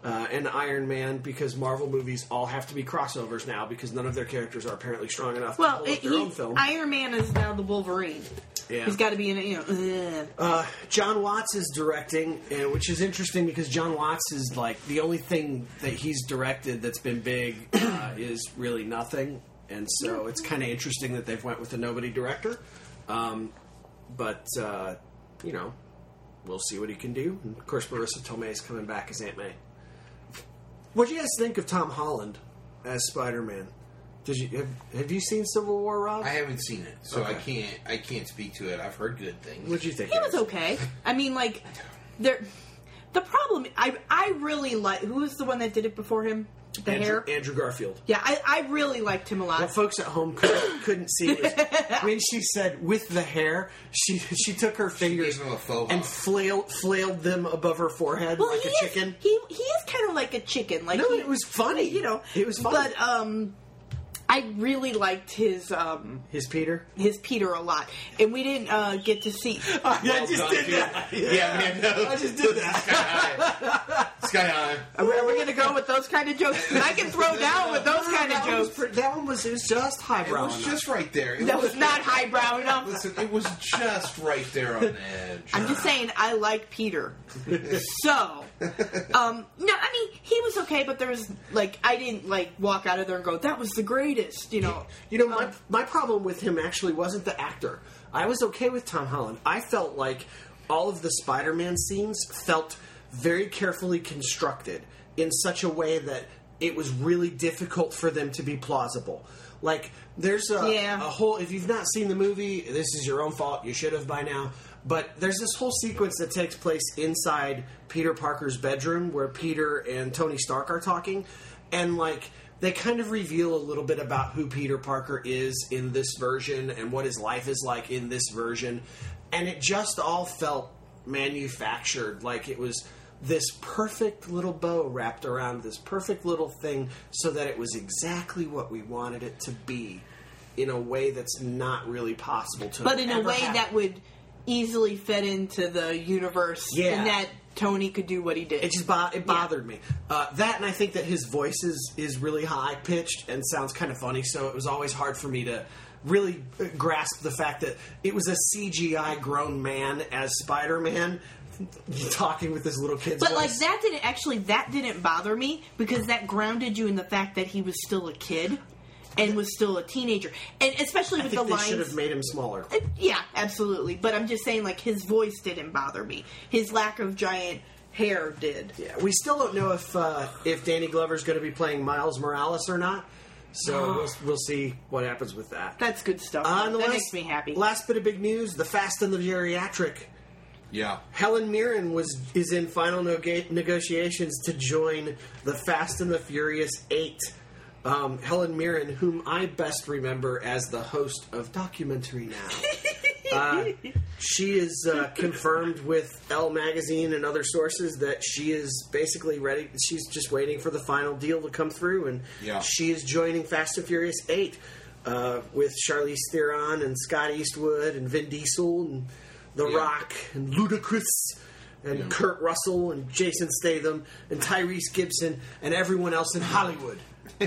uh, and Iron Man because Marvel movies all have to be crossovers now because none of their characters are apparently strong enough to Well, pull it, off their own film. Iron Man is now the Wolverine. Yeah. He's got to be in it. You know. Uh, John Watts is directing, uh, which is interesting because John Watts is like the only thing that he's directed that's been big uh, is really nothing, and so it's kind of interesting that they've went with a nobody director. Um, but uh, you know, we'll see what he can do. And of course, Marisa Tomei is coming back as Aunt May. What do you guys think of Tom Holland as Spider Man? Did you have, have you seen Civil War, Rob? I haven't seen it, so I can't I can't speak to it. I've heard good things. What do you think? He was Eric? okay. I mean, like, there. The problem, I I really like. Who was the one that did it before him? The Andrew, hair. Andrew Garfield. Yeah, I, I really liked him a lot. The folks at home couldn't, couldn't see was [laughs] when she said with the hair, she she took her fingers a and flailed flailed them above her forehead well, like he a is, chicken. He he is kind of like a chicken. Like No, he- it was funny. You know, It was funny. But um, I really liked his um His Peter. his Peter a lot, and we didn't uh, get to see. [laughs] I Well just done, did dude. that. Yeah, man. [laughs] No. I just did that. Sky high. Sky high. Are we, are we going to go with those kind of jokes? I can throw down with those kind of that was jokes. pretty- that one was, it was just It highbrow. was enough. just right there. It That was not highbrow [laughs] enough. Listen, it was just right there on the edge. I'm just saying, I like Peter. So, [laughs] um, no, I mean, he was okay, but there was like, I didn't like walk out of there and go, "That was the greatest," you know. You know, my, my problem with him actually wasn't the actor. I was okay with Tom Holland. I felt like all of the Spider Man scenes felt very carefully constructed in such a way that it was really difficult for them to be plausible. Like, there's a, Yeah. a whole, if you've not seen the movie, this is your own fault. You should have by now. But there's this whole sequence that takes place inside Peter Parker's bedroom where Peter and Tony Stark are talking. And, like, they kind of reveal a little bit about who Peter Parker is in this version and what his life is like in this version. And it just all felt manufactured. Like it was this perfect little bow wrapped around this perfect little thing so that it was exactly what we wanted it to be in a way that's not really possible to But in a way happen. that would easily fit into the universe, Yeah. and that Tony could do what he did. It just bo- it bothered me. Uh, that and I think that his voice is is really high pitched and sounds kind of funny. So it was always hard for me to really grasp the fact that it was a CGI grown man as Spider Man [laughs] talking with this little kid's But voice. like that didn't actually that didn't bother me because that grounded you in the fact that he was still a kid and was still a teenager, and especially I with think the they lines. should have made him smaller. Uh, Yeah, absolutely. But I'm just saying, like his voice didn't bother me. His lack of giant hair did. Yeah, we still don't know if uh, if Danny Glover's going to be playing Miles Morales or not. So [gasps] we'll, we'll see what happens with that. That's good stuff. Uh, that last, makes me happy. Last bit of big news: the Fast and the Geriatric. Yeah. Helen Mirren was is in final nega- negotiations to join the Fast and the Furious Eight. Um, Helen Mirren, whom I best remember as the host of Documentary Now, [laughs] uh, she is uh, confirmed with Elle magazine and other sources that she is basically ready. She's just waiting for the final deal to come through, and Yeah. she is joining Fast and Furious Eight uh, with Charlize Theron and Scott Eastwood and Vin Diesel and The Yeah. Rock and Ludacris and Kurt Russell and Jason Statham and Tyrese Gibson and everyone else in Hollywood. [laughs]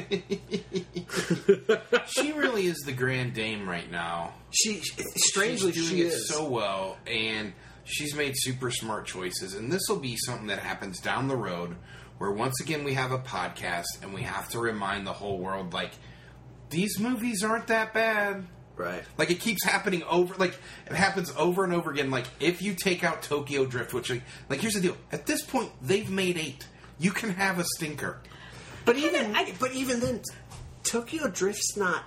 She really is the grand dame right now. She strangely she's doing she it is. so well, and she's made super smart choices. And this will be something that happens down the road, where once again we have a podcast and we have to remind the whole world, like these movies aren't that bad. right. Like it keeps happening over, like it happens over and over again. Like if you take out Tokyo Drift, which like, like here's the deal: at this point, they've made eight. You can have a stinker, But even I- but even then, Tokyo Drift's not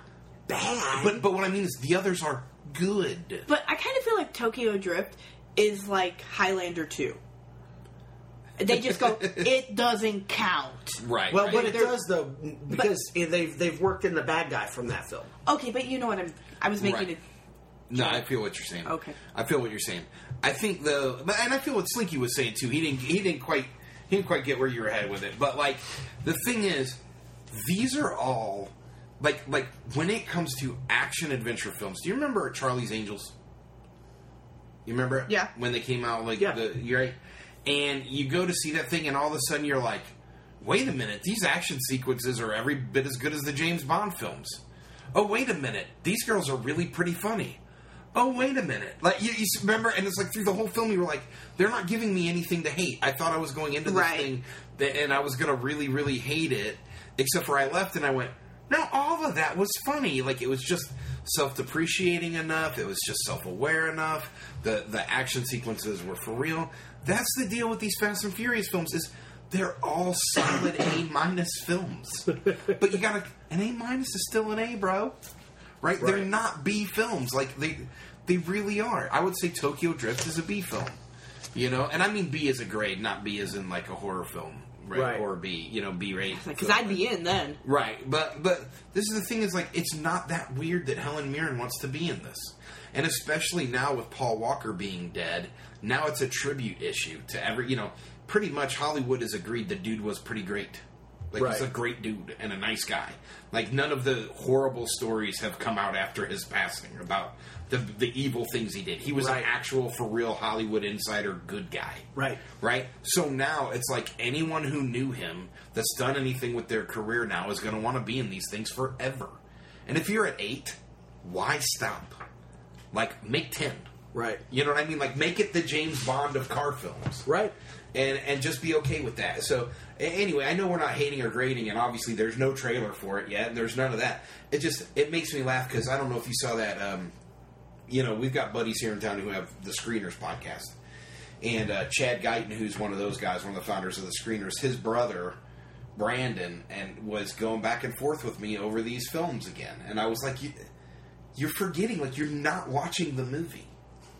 bad. but but what I mean is the others are good. But I kind of feel like Tokyo Drift is like Highlander 2. They just go, [laughs] it doesn't count. Right. well, right. but it They're- does though because eh, they've they've worked in the bad guy from that film. Okay, but you know what I'm. I was making Right. it. No, I feel what you're saying. Okay. I feel what you're saying. I think the, but- and I feel what Slinky was saying too. He didn't, he didn't quite, he didn't quite get where you were headed with it. But like, the thing is, these are all like, like when it comes to action adventure films. Do you remember Charlie's Angels? You remember? Yeah. When they came out, like Yeah. the you're right, and you go to see that thing, and all of a sudden you're like, wait a minute, these action sequences are every bit as good as the James Bond films. Oh, wait a minute, these girls are really pretty funny. Oh, wait a minute, like you, you remember, and it's like through the whole film you were like, they're not giving me anything to hate. I thought I was going into this Right. thing that, and I was going to really, really hate it, except for I left and I went, no, all of that was funny. Like it was just self-depreciating enough. It was just self-aware enough. The the action sequences were for real. That's the deal with these Fast and Furious films is they're all solid A minus films. [laughs] But you gotta an A minus is still an A, bro. Right? They're not B films. Like they they really are. I would say Tokyo Drift is a B film. You know, and I mean B as a grade, not B as in like a horror film, right? Right. Or B, you know, B rate. Because I'd be in then. Right, but but this is the thing is like it's not that weird that Helen Mirren wants to be in this, and especially now with Paul Walker being dead, now it's a tribute issue to every you know pretty much Hollywood has agreed the dude was pretty great, like he's a great dude and a nice guy. Like none of the horrible stories have come out after his passing about the the evil things he did. He was Right. an actual for real Hollywood insider good guy Right. right? So now it's like anyone who knew him that's done anything with their career now is going to want to be in these things forever. And if you're at eight, why stop? Like, make ten. Right. You know what I mean? Like, make it the James Bond of car films, Right. And and just be okay with that. So anyway, I know we're not hating or grading, and obviously there's no trailer for it yet, there's none of that. It just it makes me laugh because I don't know if you saw that. Um, you know, we've got buddies here in town who have the Screeners podcast, and uh, Chad Guyton, who's one of those guys, one of the founders of the Screeners, his brother Brandon, and was going back and forth with me over these films again, and I was like, you, "You're forgetting, like you're not watching the movie."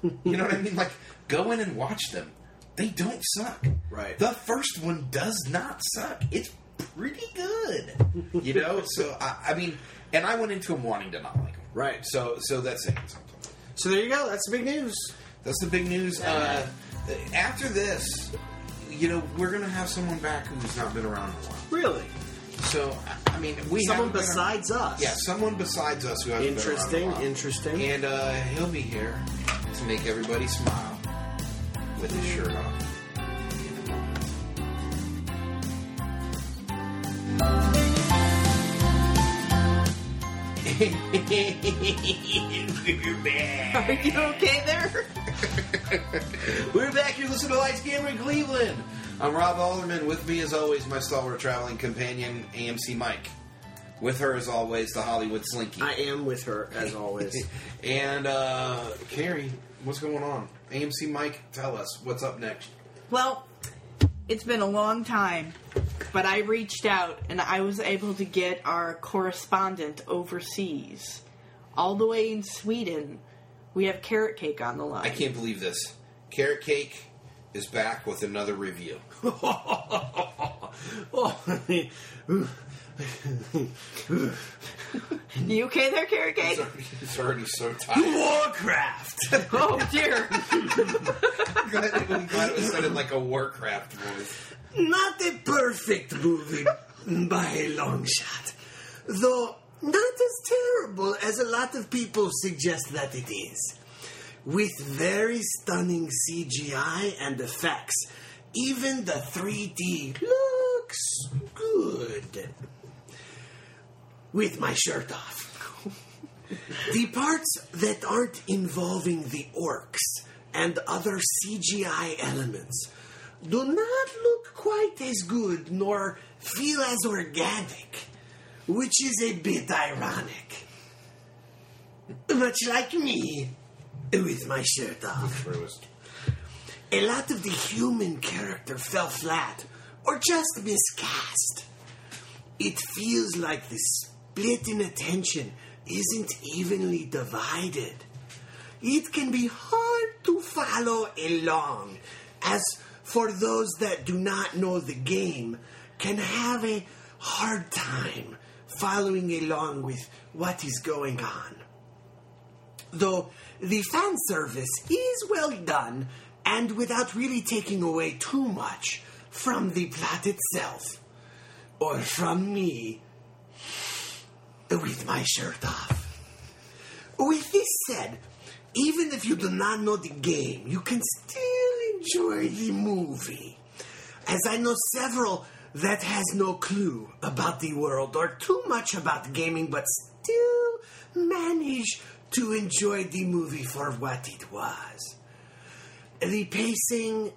You know what I mean? Like, go in and watch them. They don't suck. Right. The first one does not suck. It's pretty good. [laughs] You know? So, I, I mean, and I went into them wanting to not like them. Right. So, so that's it. So there you go. That's the big news. That's the big news. Uh, after this, you know, we're going to have someone back who's not been around in a while. Really? So, I mean, we Someone been- besides us. Yeah, someone besides us who hasn't Interesting. been around in. Interesting. And uh, he'll be here to make everybody smile with his shirt off. [laughs] We're back. Are you okay there? [laughs] We're back. You're listening to Lights Camera in Cleveland. I'm Rob Alderman. With me, as always, my stalwart traveling companion, AMC Mike. With her, as always, the Hollywood Slinky. I am with her as always. [laughs] and uh, Carrie, what's going on? AMC Mike, tell us what's up next. Well, it's been a long time, but I reached out and I was able to get our correspondent overseas, all the way in Sweden. We have Carrot Cake on the line. I can't believe this. Carrot Cake is back with another review. [laughs] [laughs] oh, [laughs] You okay there, Carrot Cake? It's already so tired. Warcraft. [laughs] oh dear. glad, I'm glad it was said in like a Warcraft voice. Not a perfect movie by a long shot, though not as terrible as a lot of people suggest that it is. With very stunning CGI and effects, even the 3D looks good. With my shirt off. [laughs] the parts that aren't involving the orcs and other CGI elements do not look quite as good nor feel as organic, which is a bit ironic. Much like me, with my shirt off. A lot of the human character fell flat or just miscast. It feels like the split in attention isn't evenly divided. It can be hard to follow along, as for those that do not know the game, can have a hard time following along with what is going on. Though the fan service is well done and without really taking away too much from the plot itself, or from me with my shirt off. With this said, even if you do not know the game, you can still enjoy the movie. As I know several that has no clue about the world or too much about gaming, but still manage to enjoy the movie for what it was. The pacing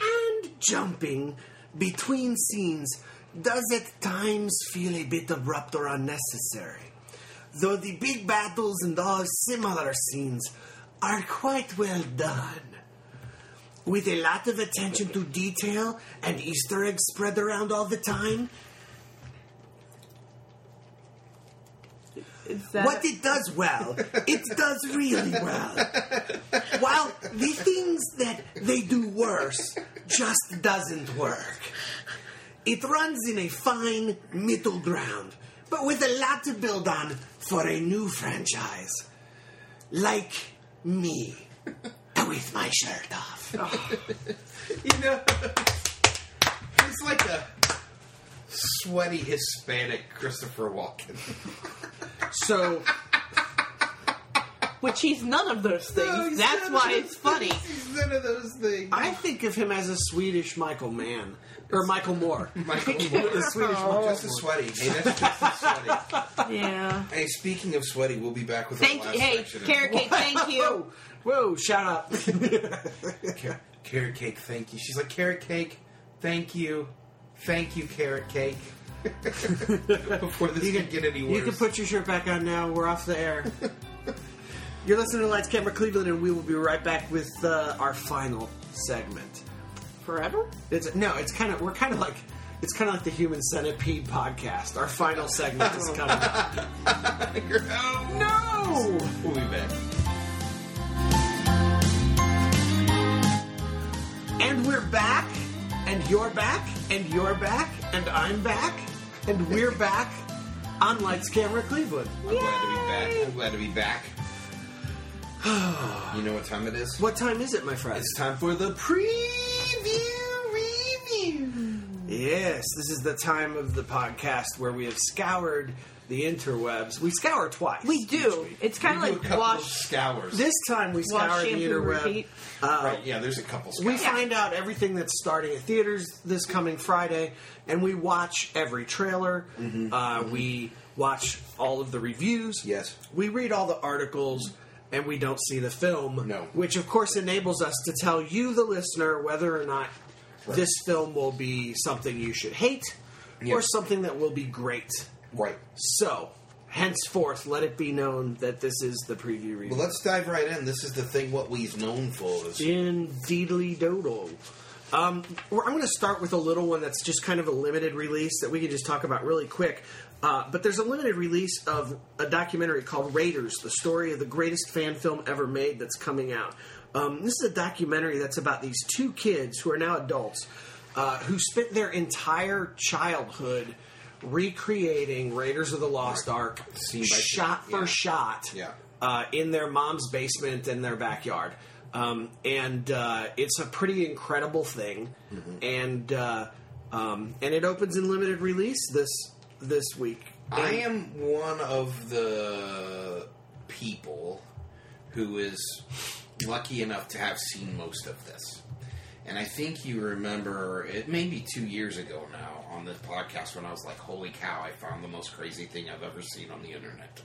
and jumping between scenes does at times feel a bit abrupt or unnecessary, though the big battles and all similar scenes are quite well done. With a lot of attention to detail and Easter eggs spread around all the time, what it does well, it does really well. while the things that they do worse just doesn't work. It runs in a fine middle ground, but with a lot to build on for a new franchise. Like me, [laughs] with my shirt off. [laughs] You know, he's like a sweaty Hispanic Christopher Walken. [laughs] So, Which he's none of those things. No, he's That's none why of it's those funny. things. He's none of those things. I think of him as a Swedish Michael Mann. Or Michael Moore. [laughs] Michael Moore. the Swedish Michael Just as sweaty. Hey, that's just as sweaty. [laughs] Yeah. Hey, speaking of sweaty, we'll be back with Thank our you. last Hey, section. carrot cake, thank you. [laughs] Whoa, whoa, shut up. Car- carrot cake, thank you. She's like, carrot cake, thank you. Thank you, carrot cake. Before this You can can, get any worse. you can put your shirt back on now. We're off the air. You're listening to Lights Camera Cleveland, and we will be right back with uh, our final segment. Forever? It's no, it's kind of we're kind of like it's kind of like the Human Centipede podcast. Our final segment is coming. up. no! No. We'll be back. And we're back, and you're back, and you're back, and I'm back, and we're [laughs] back on Lights Camera Cleveland. I'm glad to be back. I'm glad to be back. [sighs] you know what time it is? What time is it, my friend? It's time for the preview review. Yes, this is the time of the podcast where we have scoured the interwebs. We scour twice. We do. It's kind We of like wash, scours. This time we scour the shampoo, interweb. repeat. Uh, right? Yeah, there's a couple. We Scours. find out everything that's starting at theaters this coming Friday, and we watch every trailer. Uh, We watch all of the reviews. Yes. We read all the articles, and we don't see the film. No. Which, of course, enables us to tell you, the listener, whether or not this film will be something you should hate or something that will be great. Right. So, henceforth, let it be known that this is the preview review. Well, let's dive right in. This is the thing what we's known for. Is Indeedly doodle. Um, I'm going to start with a little one that's just kind of a limited release that we can just talk about really quick. Uh, but there's a limited release of a documentary called Raiders, the story of the greatest fan film ever made that's coming out. Um, this is a documentary that's about these two kids who are now adults uh, who spent their entire childhood recreating Raiders of the Lost Ark Scene by scene, shot for yeah. shot Yeah. uh, in their mom's basement in their backyard. Um, and uh, it's a pretty incredible thing, Mm-hmm. and uh, um, and it opens in limited release this this week. I am one of the people who is lucky enough to have seen most of this. And I think you remember it may be two years ago now on this podcast when I was like, "Holy cow! I found the most crazy thing I've ever seen on the internet."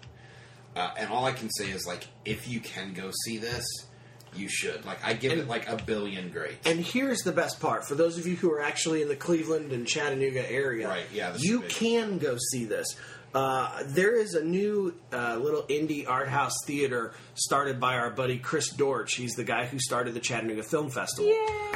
Uh, and all I can say is like, if you can go see this, you should. Like, I give it like a billion grades. And here's the best part for those of you who are actually in the Cleveland and Chattanooga area. Right, yeah, you can go see this. Uh, there is a new uh, little indie art house theater started by our buddy Chris Dortch. He's the guy who started the Chattanooga Film Festival.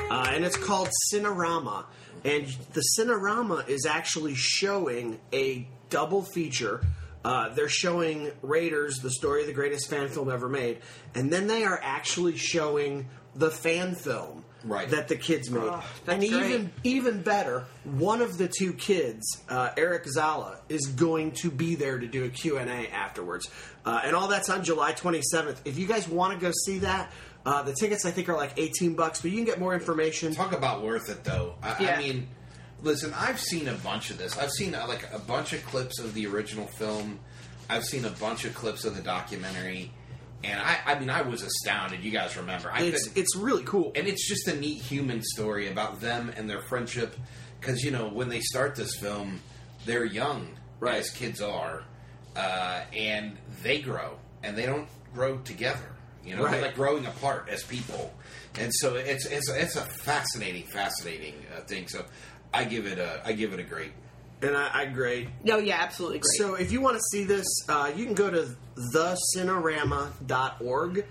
Uh, and it's called Cinerama. And the Cinerama is actually showing a double feature. Uh, they're showing Raiders, the story of the greatest fan film ever made, and then they are actually showing the fan film Right. that the kids made. Oh, and great. even even better, one of the two kids, uh, Eric Zala, is going to be there to do a Q&A afterwards. Uh, and all that's on July 27th. If you guys want to go see that, uh, the tickets I think are like 18 bucks, but you can get more information. Talk about worth it, though. I, Yeah. I mean, listen, I've seen a bunch of this. I've seen uh, like a bunch of clips of the original film. I've seen a bunch of clips of the documentary, and I, I mean, I was astounded. You guys remember? I It's could- it's really cool. and it's just a neat human story about them and their friendship. Because you know, when they start this film, they're young, Right. as kids are, uh, and they grow, and they don't grow together. You know, Right. they're like growing apart as people, and so it's it's it's a fascinating, fascinating uh, thing. So I give it a I give it a great. and I, I grade No, yeah, absolutely great. So if you want to see this, uh, you can go to thecinerama.org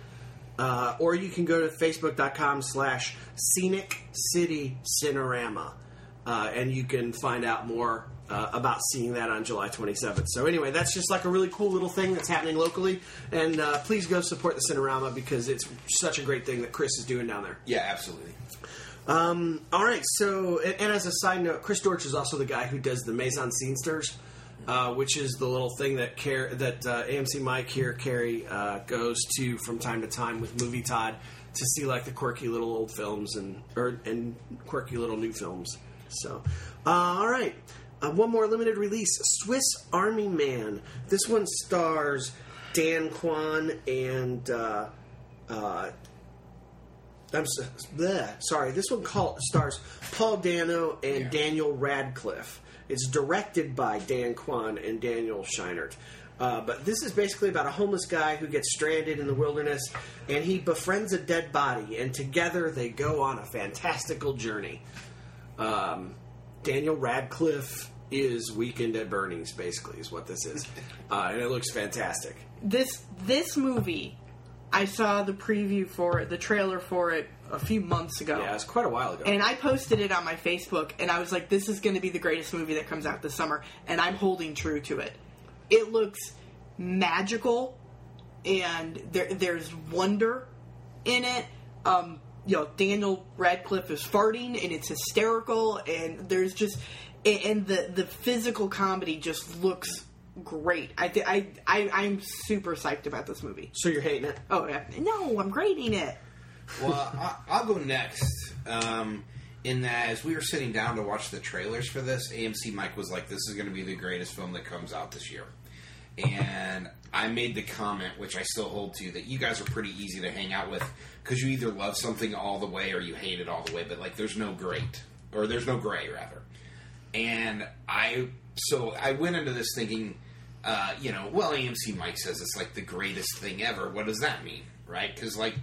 uh, or you can go to facebook.com slash scenic city cinerama uh, and you can find out more uh, about seeing that on July 27th. So anyway, that's just like a really cool little thing that's happening locally, and uh, please go support the Cinerama because it's such a great thing that Chris is doing down there. Yeah, absolutely. Um, all right, so and, and as a side note, Chris Dortch is also the guy who does the Maison Scenesters, uh, which is the little thing that Car- that uh, AMC Mike here, Carrie, uh, goes to from time to time with Movie Todd to see like the quirky little old films and or and quirky little new films. So, uh, all right, uh, one more limited release: Swiss Army Man. This one stars Dan Kwan and. Uh, uh, I'm so, bleh, sorry. This one call, stars Paul Dano and Yeah. Daniel Radcliffe. It's directed by Dan Kwan and Daniel Scheinert. Uh, but this is basically about a homeless guy who gets stranded in the wilderness and he befriends a dead body, and together they go on a fantastical journey. Um, Daniel Radcliffe is Weekend at Bernie's, basically, is what this is. [laughs] Uh, and it looks fantastic. this this movie, I saw the preview for it, the trailer for it a few months ago. Yeah, it was quite a while ago. And I posted it on my Facebook, and I was like, "This is going to be the greatest movie that comes out this summer," and I'm holding true to it. It looks magical, and there, there's wonder in it. Um, you know, Daniel Radcliffe is farting, and it's hysterical, and there's just, and the the physical comedy just looks great. I thi- I I I'm super psyched about this movie. so you're hating it? Oh yeah, no, I'm grading it. Well, I, I'll go next. Um, in that, as we were sitting down to watch the trailers for this, AMC Mike was like, "This is going to be the greatest film that comes out this year," and I made the comment, which I still hold to, that you guys are pretty easy to hang out with because you either love something all the way or you hate it all the way. But like, there's no great, or there's no gray rather. And I, so I went into this thinking, uh, you know, well, AMC Mike says it's like the greatest thing ever. What does that mean, right? Because like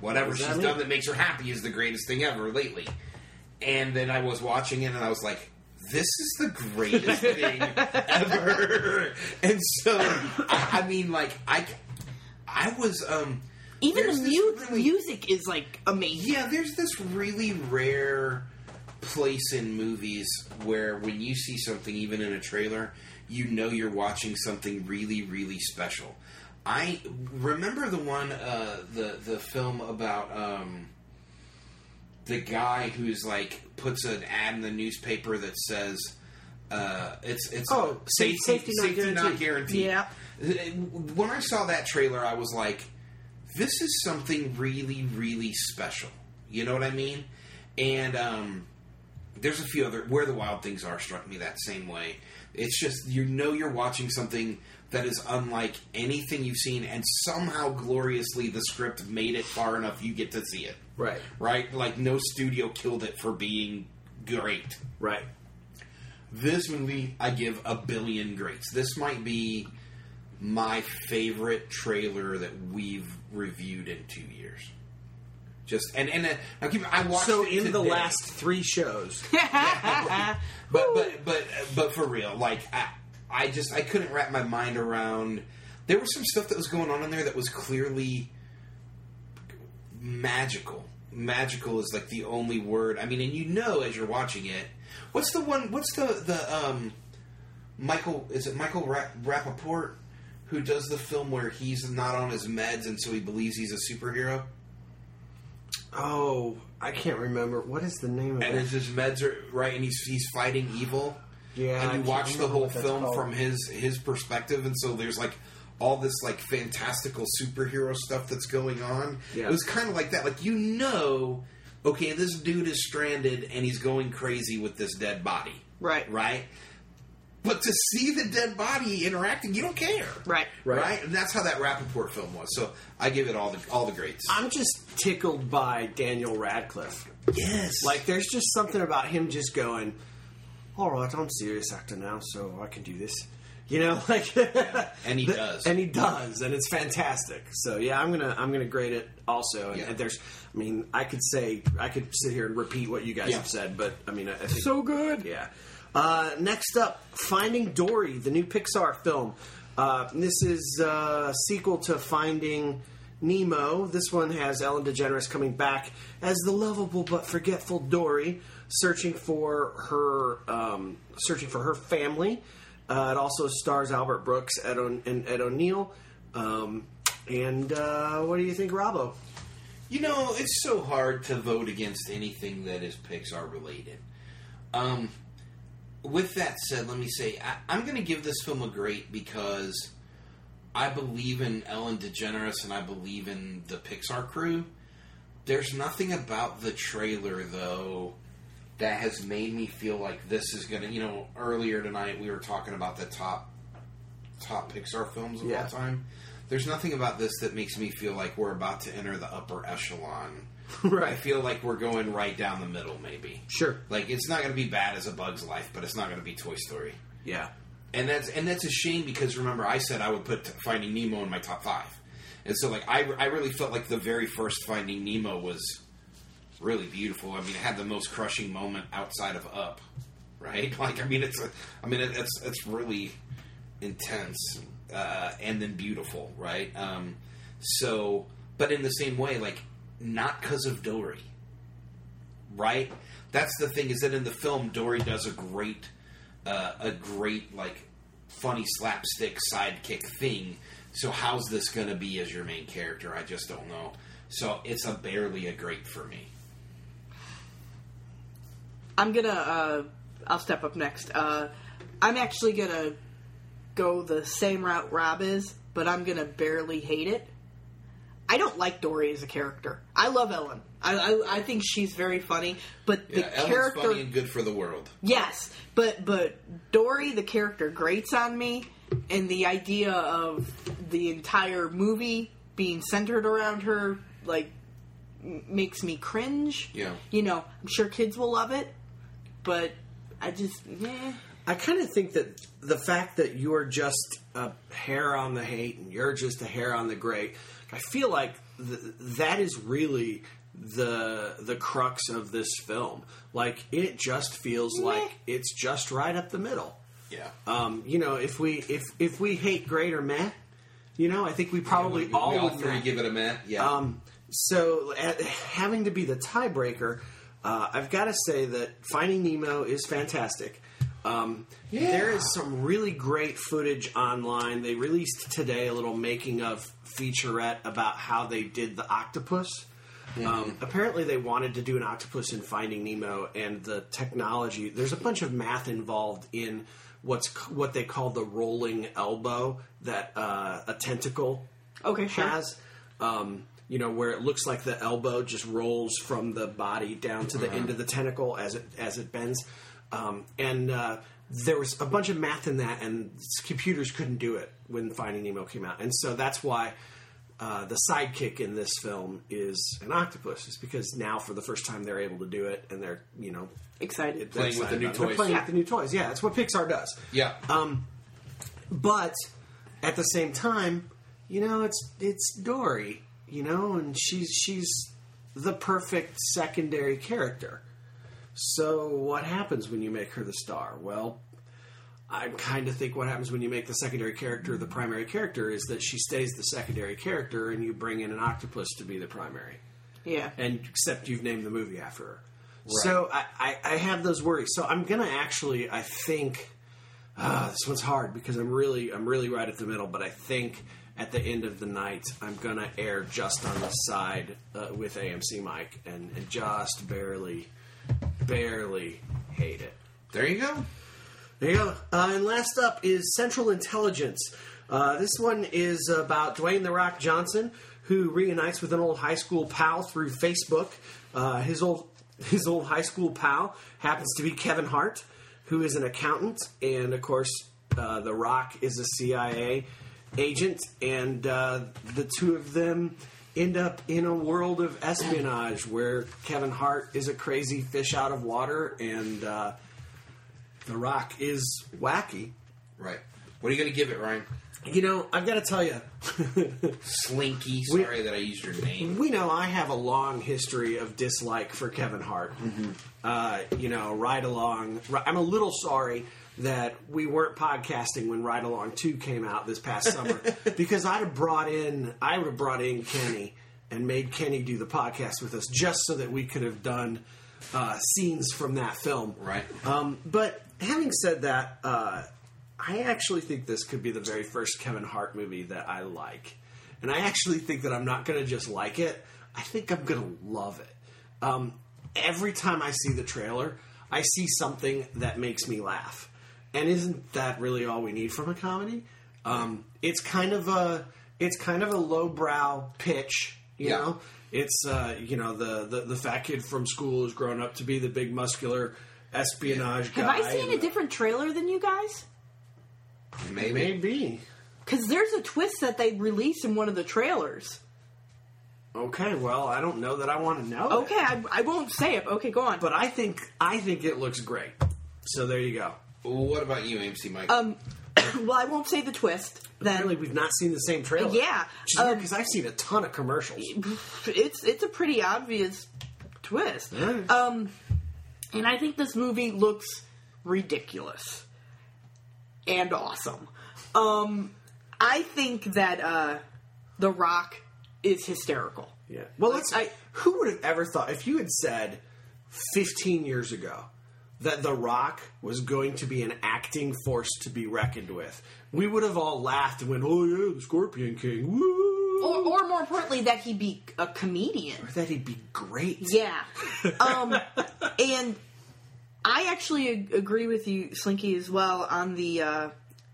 whatever What she's that done that makes her happy is the greatest thing ever lately. And then I was watching it and I was like, this is the greatest [laughs] thing ever. And so, I, I mean, like, I, I was, um, Even there's the mu- really- music is like amazing. yeah, there's this really rare place in movies where when you see something, even in a trailer, you know you're watching something really, really special. I remember the one, uh, the the film about um, the guy who's like puts an ad in the newspaper that says uh, it's it's Oh, safety, safety not safety not guaranteed. guaranteed. Yeah. When I saw that trailer, I was like, this is something really, really special. You know what I mean? And um, there's a few other where the wild things are struck me that same way. It's just you know you're watching something that is unlike anything you've seen, and somehow gloriously the script made it far enough you get to see it. Right. Right? Like no studio killed it for being great. Right. This movie, I give a billion greats. This might be my favorite trailer that we've reviewed in two years. Just and and uh, now keep, I watched So it in the last three shows, [laughs] but but but but for real, like I, I just I couldn't wrap my mind around. There was some stuff that was going on in there that was clearly magical. Magical is like the only word. I mean, and you know as you're watching it, what's the one? What's the the um Michael? Is it Michael Ra- Rapaport who does the film where he's not on his meds and so he believes he's a superhero? Oh, I can't remember what is the name of and it. his, meds are right, and he's he's fighting evil. Yeah, I and you can't watch the whole film called. from his his perspective, and so there's like all this like fantastical superhero stuff that's going on. Yeah. It was kind of like that. Like you know, okay, this dude is stranded and he's going crazy with this dead body, Right. right? But to see the dead body interacting, you don't care, Right. Right. Right, and that's how that Rapaport film was. So I give it all the all the greats. I'm just tickled by Daniel Radcliffe. yes, Like, there's just something about him just going, "All right, I'm serious actor now, so I can do this." You know, [laughs] like, and he the- [laughs] does. and he does, and it's fantastic. So yeah, I'm gonna I'm gonna grade it also. And, Yeah. and there's, I mean, I could say I could sit here and repeat what you guys Yeah. have said, but I mean, I, I think So good. yeah. Uh, next up, Finding Dory, the new Pixar film. Uh, this is a sequel to Finding Nemo. This one has Ellen DeGeneres coming back as the lovable but forgetful Dory, searching for her um, searching for her family. Uh, it also stars Albert Brooks Ed o- and Ed O'Neill. Um, and uh, what do you think, Robbo? You know, it's so hard to vote against anything that is Pixar related. Um, with that said, let me say I, I'm going to give this film a great because I believe in Ellen DeGeneres and I believe in the Pixar crew. There's nothing about the trailer though that has made me feel like this is going to. You know, earlier tonight we were talking about the top top Pixar films of Yeah. all time. There's nothing about this that makes me feel like we're about to enter the upper echelon. I feel like we're going right down the middle, maybe. Sure. Like it's not going to be bad as a Bug's Life, but it's not going to be Toy Story. Yeah. And that's and that's a shame because remember I said I would put Finding Nemo in my top five, and so like I, I really felt like the very first Finding Nemo was really beautiful. I mean, it had the most crushing moment outside of Up, right? [laughs] Like I mean, it's a, I mean it, it's it's really intense uh, and then beautiful, right? Um, so, but in the same way, like not because of Dory, right? That's the thing is that in the film, Dory does a great, uh, a great like funny slapstick sidekick thing. So how's this going to be as your main character? I just don't know. So it's a barely a great for me. I'm gonna. Uh, I'll step up next. Uh, I'm actually gonna go the same route Rob is, but I'm gonna barely hate it. I don't like Dory as a character. I love Ellen. I I, I think she's very funny, but Yeah, the Ellen's character. funny and good for the world. Yes, but but Dory, the character, grates on me, and the idea of the entire movie being centered around her, like, m- makes me cringe. Yeah. you know, I'm sure kids will love it, but I just, yeah. I kind of think that the fact that you're just a hair on the hate and you're just a hair on the great, I feel like th- that is really the the crux of this film. Like it just feels like it's just right up the middle. Yeah. Um, you know, if we if if we hate greater meh, you know, I think we probably we, all we all would three give it a man. Yeah. Um, so, at, having to be the tiebreaker, uh, I've got to say that Finding Nemo is fantastic. Um, There is some really great footage online. They released today a little making of featurette about how they did the octopus. Um, apparently, they wanted to do an octopus in Finding Nemo, and the technology. There's a bunch of math involved in what's what they call the rolling elbow that uh, a tentacle Okay, sure. has. Um, you know, where it looks like the elbow just rolls from the body down to the end of the tentacle as it as it bends. Um, and uh, there was a bunch of math in that, and computers couldn't do it when Finding Nemo came out, and so that's why. Uh, the sidekick in this film is an octopus, is because now for the first time they're able to do it, and they're you know Excited. they're Playing with the new about it. They're toys. playing Yeah. with the new toys. Yeah, that's what Pixar does. yeah. Um, but at the same time, you know, it's it's Dory, you know, and she's she's the perfect secondary character. So what happens when you make her the star? Well, I kind of think what happens when you make the secondary character the primary character is that she stays the secondary character, and you bring in an octopus to be the primary Yeah. and except you've named the movie after her. So I, I, I have those worries. So I'm gonna actually, I think, uh, this one's hard because I'm really, I'm really right at the middle. But I think at the end of the night, I'm gonna err just on the side uh, with AMC Mike and, and just barely, barely hate it. There you go. There you go. Uh, and last up is Central Intelligence. Uh, this one is about Dwayne the Rock Johnson, who reunites with an old high school pal through Facebook. Uh, his old [laughs] his old high school pal happens to be Kevin Hart, who is an accountant, and of course, uh, the Rock is a CIA agent, and uh, the two of them end up in a world of espionage where Kevin Hart is a crazy fish out of water, and uh, the Rock is wacky. Right. What are you going to give it, Ryan? You know, I've got to tell you, Slinky. [laughs] Sorry that I used your name. we know I have a long history of dislike for Kevin Hart. Uh, you know, Ride Along. Ri- I'm a little sorry that we weren't podcasting when Ride Along 2 came out this past [laughs] summer because I'd have brought in, I would have brought in Kenny and made Kenny do the podcast with us just so that we could have done uh, scenes from that film. Right. Um, but having said that, uh, I actually think this could be the very first Kevin Hart movie that I like, and I actually think that I'm not going to just like it. I think I'm going to love it. Um, every time I see the trailer, I see something that makes me laugh, and isn't that really all we need from a comedy? Um, it's kind of a it's kind of a lowbrow pitch, you Yeah. know. It's uh, you know the, the the fat kid from school has grown up to be the big muscular espionage Have guy. Have I seen a different trailer than you guys? Maybe. Maybe. Because there's a twist that they release in one of the trailers. Okay, well, I don't know that I want to know. that. Okay, I, I won't say it. Okay, go on. but I think I think it looks great. So there you go. What about you, AMC Mike? um, [coughs] well, I won't say the twist. Then Apparently, we've not seen the same trailer. Yeah, which is weird um, because I've seen a ton of commercials. [laughs] it's it's a pretty obvious twist. Alright. Um, and I think this movie looks ridiculous and awesome. Um, I think that uh, The Rock is hysterical. Yeah. Well, let's. I- who would have ever thought if you had said 15 years ago that The Rock was going to be an acting force to be reckoned with? We would have all laughed and went, "Oh yeah, the Scorpion King!" Woo! Or, or more importantly, that he'd be a comedian. that he'd be great. Yeah. Um, [laughs] and I actually ag- agree with you, Slinky, as well on the uh,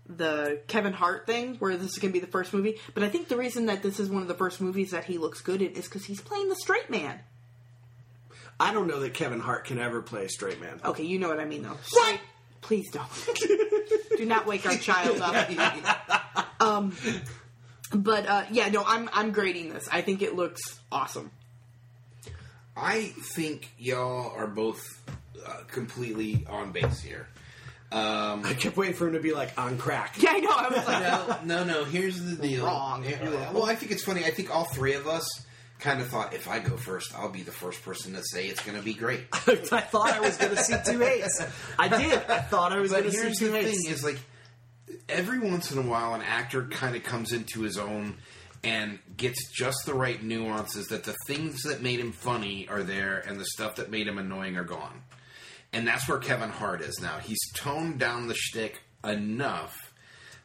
the Kevin Hart thing, where this is going to be the first movie. But I think the reason that this is one of the first movies that he looks good in is because he's playing the straight man. I don't know that Kevin Hart can ever play a straight man. Okay, you know what I mean, though. Straight. Please don't. [laughs] Do not wake our child up. [laughs] Um, but uh, yeah, no, I'm I'm grading this. I think it looks awesome. I think y'all are both uh, completely on base here. Um, I kept waiting for him to be like on crack. Yeah, I know. I was like, no, no, no. Here's the [laughs] deal. Wrong. Yeah, Well, I think it's funny. I think all three of us kind of thought if I go first, I'll be the first person to say it's going to be great. [laughs] I thought I was going to see two eights. I did. I thought I was But going to see here's two the thing: is like every once in a while, an actor kind of comes into his own and gets just the right nuances. That the things that made him funny are there, and the stuff that made him annoying are gone. And that's where Kevin Hart is now. He's toned down the shtick enough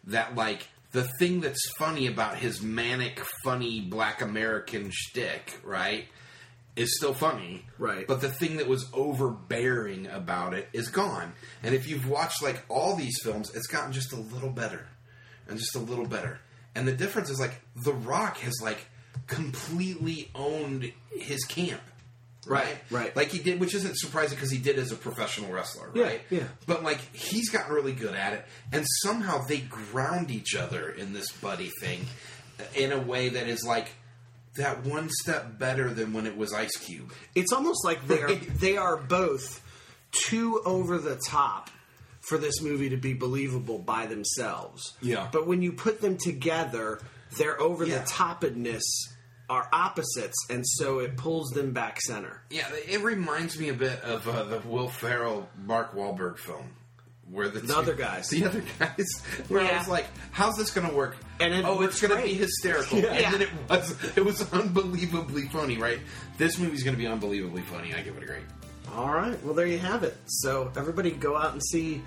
that like the thing that's funny about his manic, funny black American shtick, right, is still funny. Right. But the thing that was overbearing about it is gone. And if you've watched like all these films, it's gotten just a little better. And just a little better. And the difference is like The Rock has like completely owned his camp. Right, right. Like he did, which isn't surprising because he did as a professional wrestler, right? yeah. But like he's gotten really good at it, and somehow they ground each other in this buddy thing, in a way that is like that one step better than when it was Ice Cube. It's almost like they are they are both too over the top for this movie to be believable by themselves. Yeah. But when you put them together, their over Yeah. the topedness are opposites, and so it pulls them back center. Yeah, it reminds me a bit of uh, the Will Ferrell Mark Wahlberg film. Where the, The other guys. [laughs] the other guys, where I was like, "How's this going to work?" And it oh, it's going to be hysterical, Yeah. [laughs] and then it was it was unbelievably funny. Right, this movie's going to be unbelievably funny. I give it a great. All right. Well, there you have it. So everybody go out and see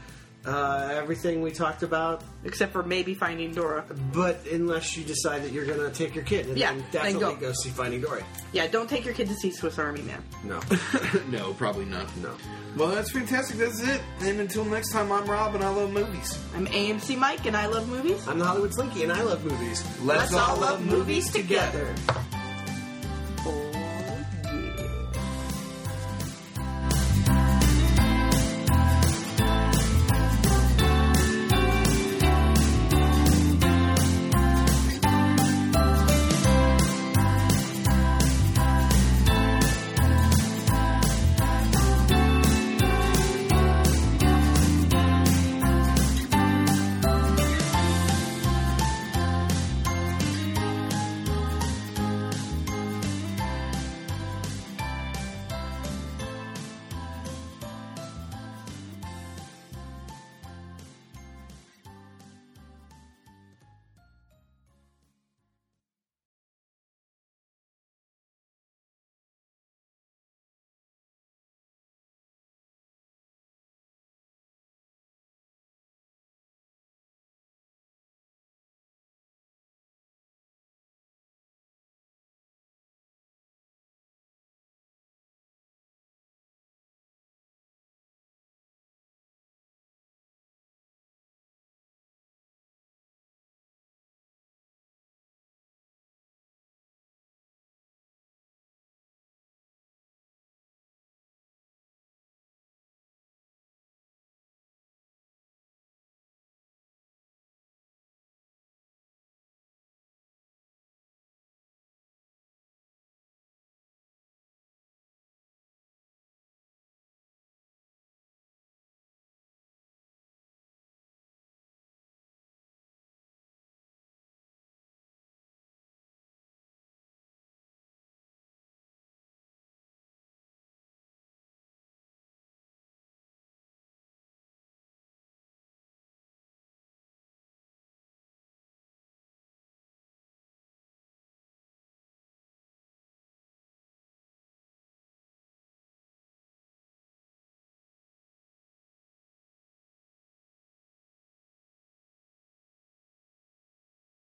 uh, everything we talked about. except for maybe Finding Dory. But unless you decide that you're going to take your kid, and Yeah, then then definitely go. go see Finding Dory. Yeah, don't take your kid to see Swiss Army Man. No, [laughs] [laughs] no, probably not. no. Well, that's fantastic. That's it. And until next time, I'm Rob, and I love movies. I'm AMC Mike, and I love movies. I'm the Hollywood Slinky, and I love movies. Let's all love movies together.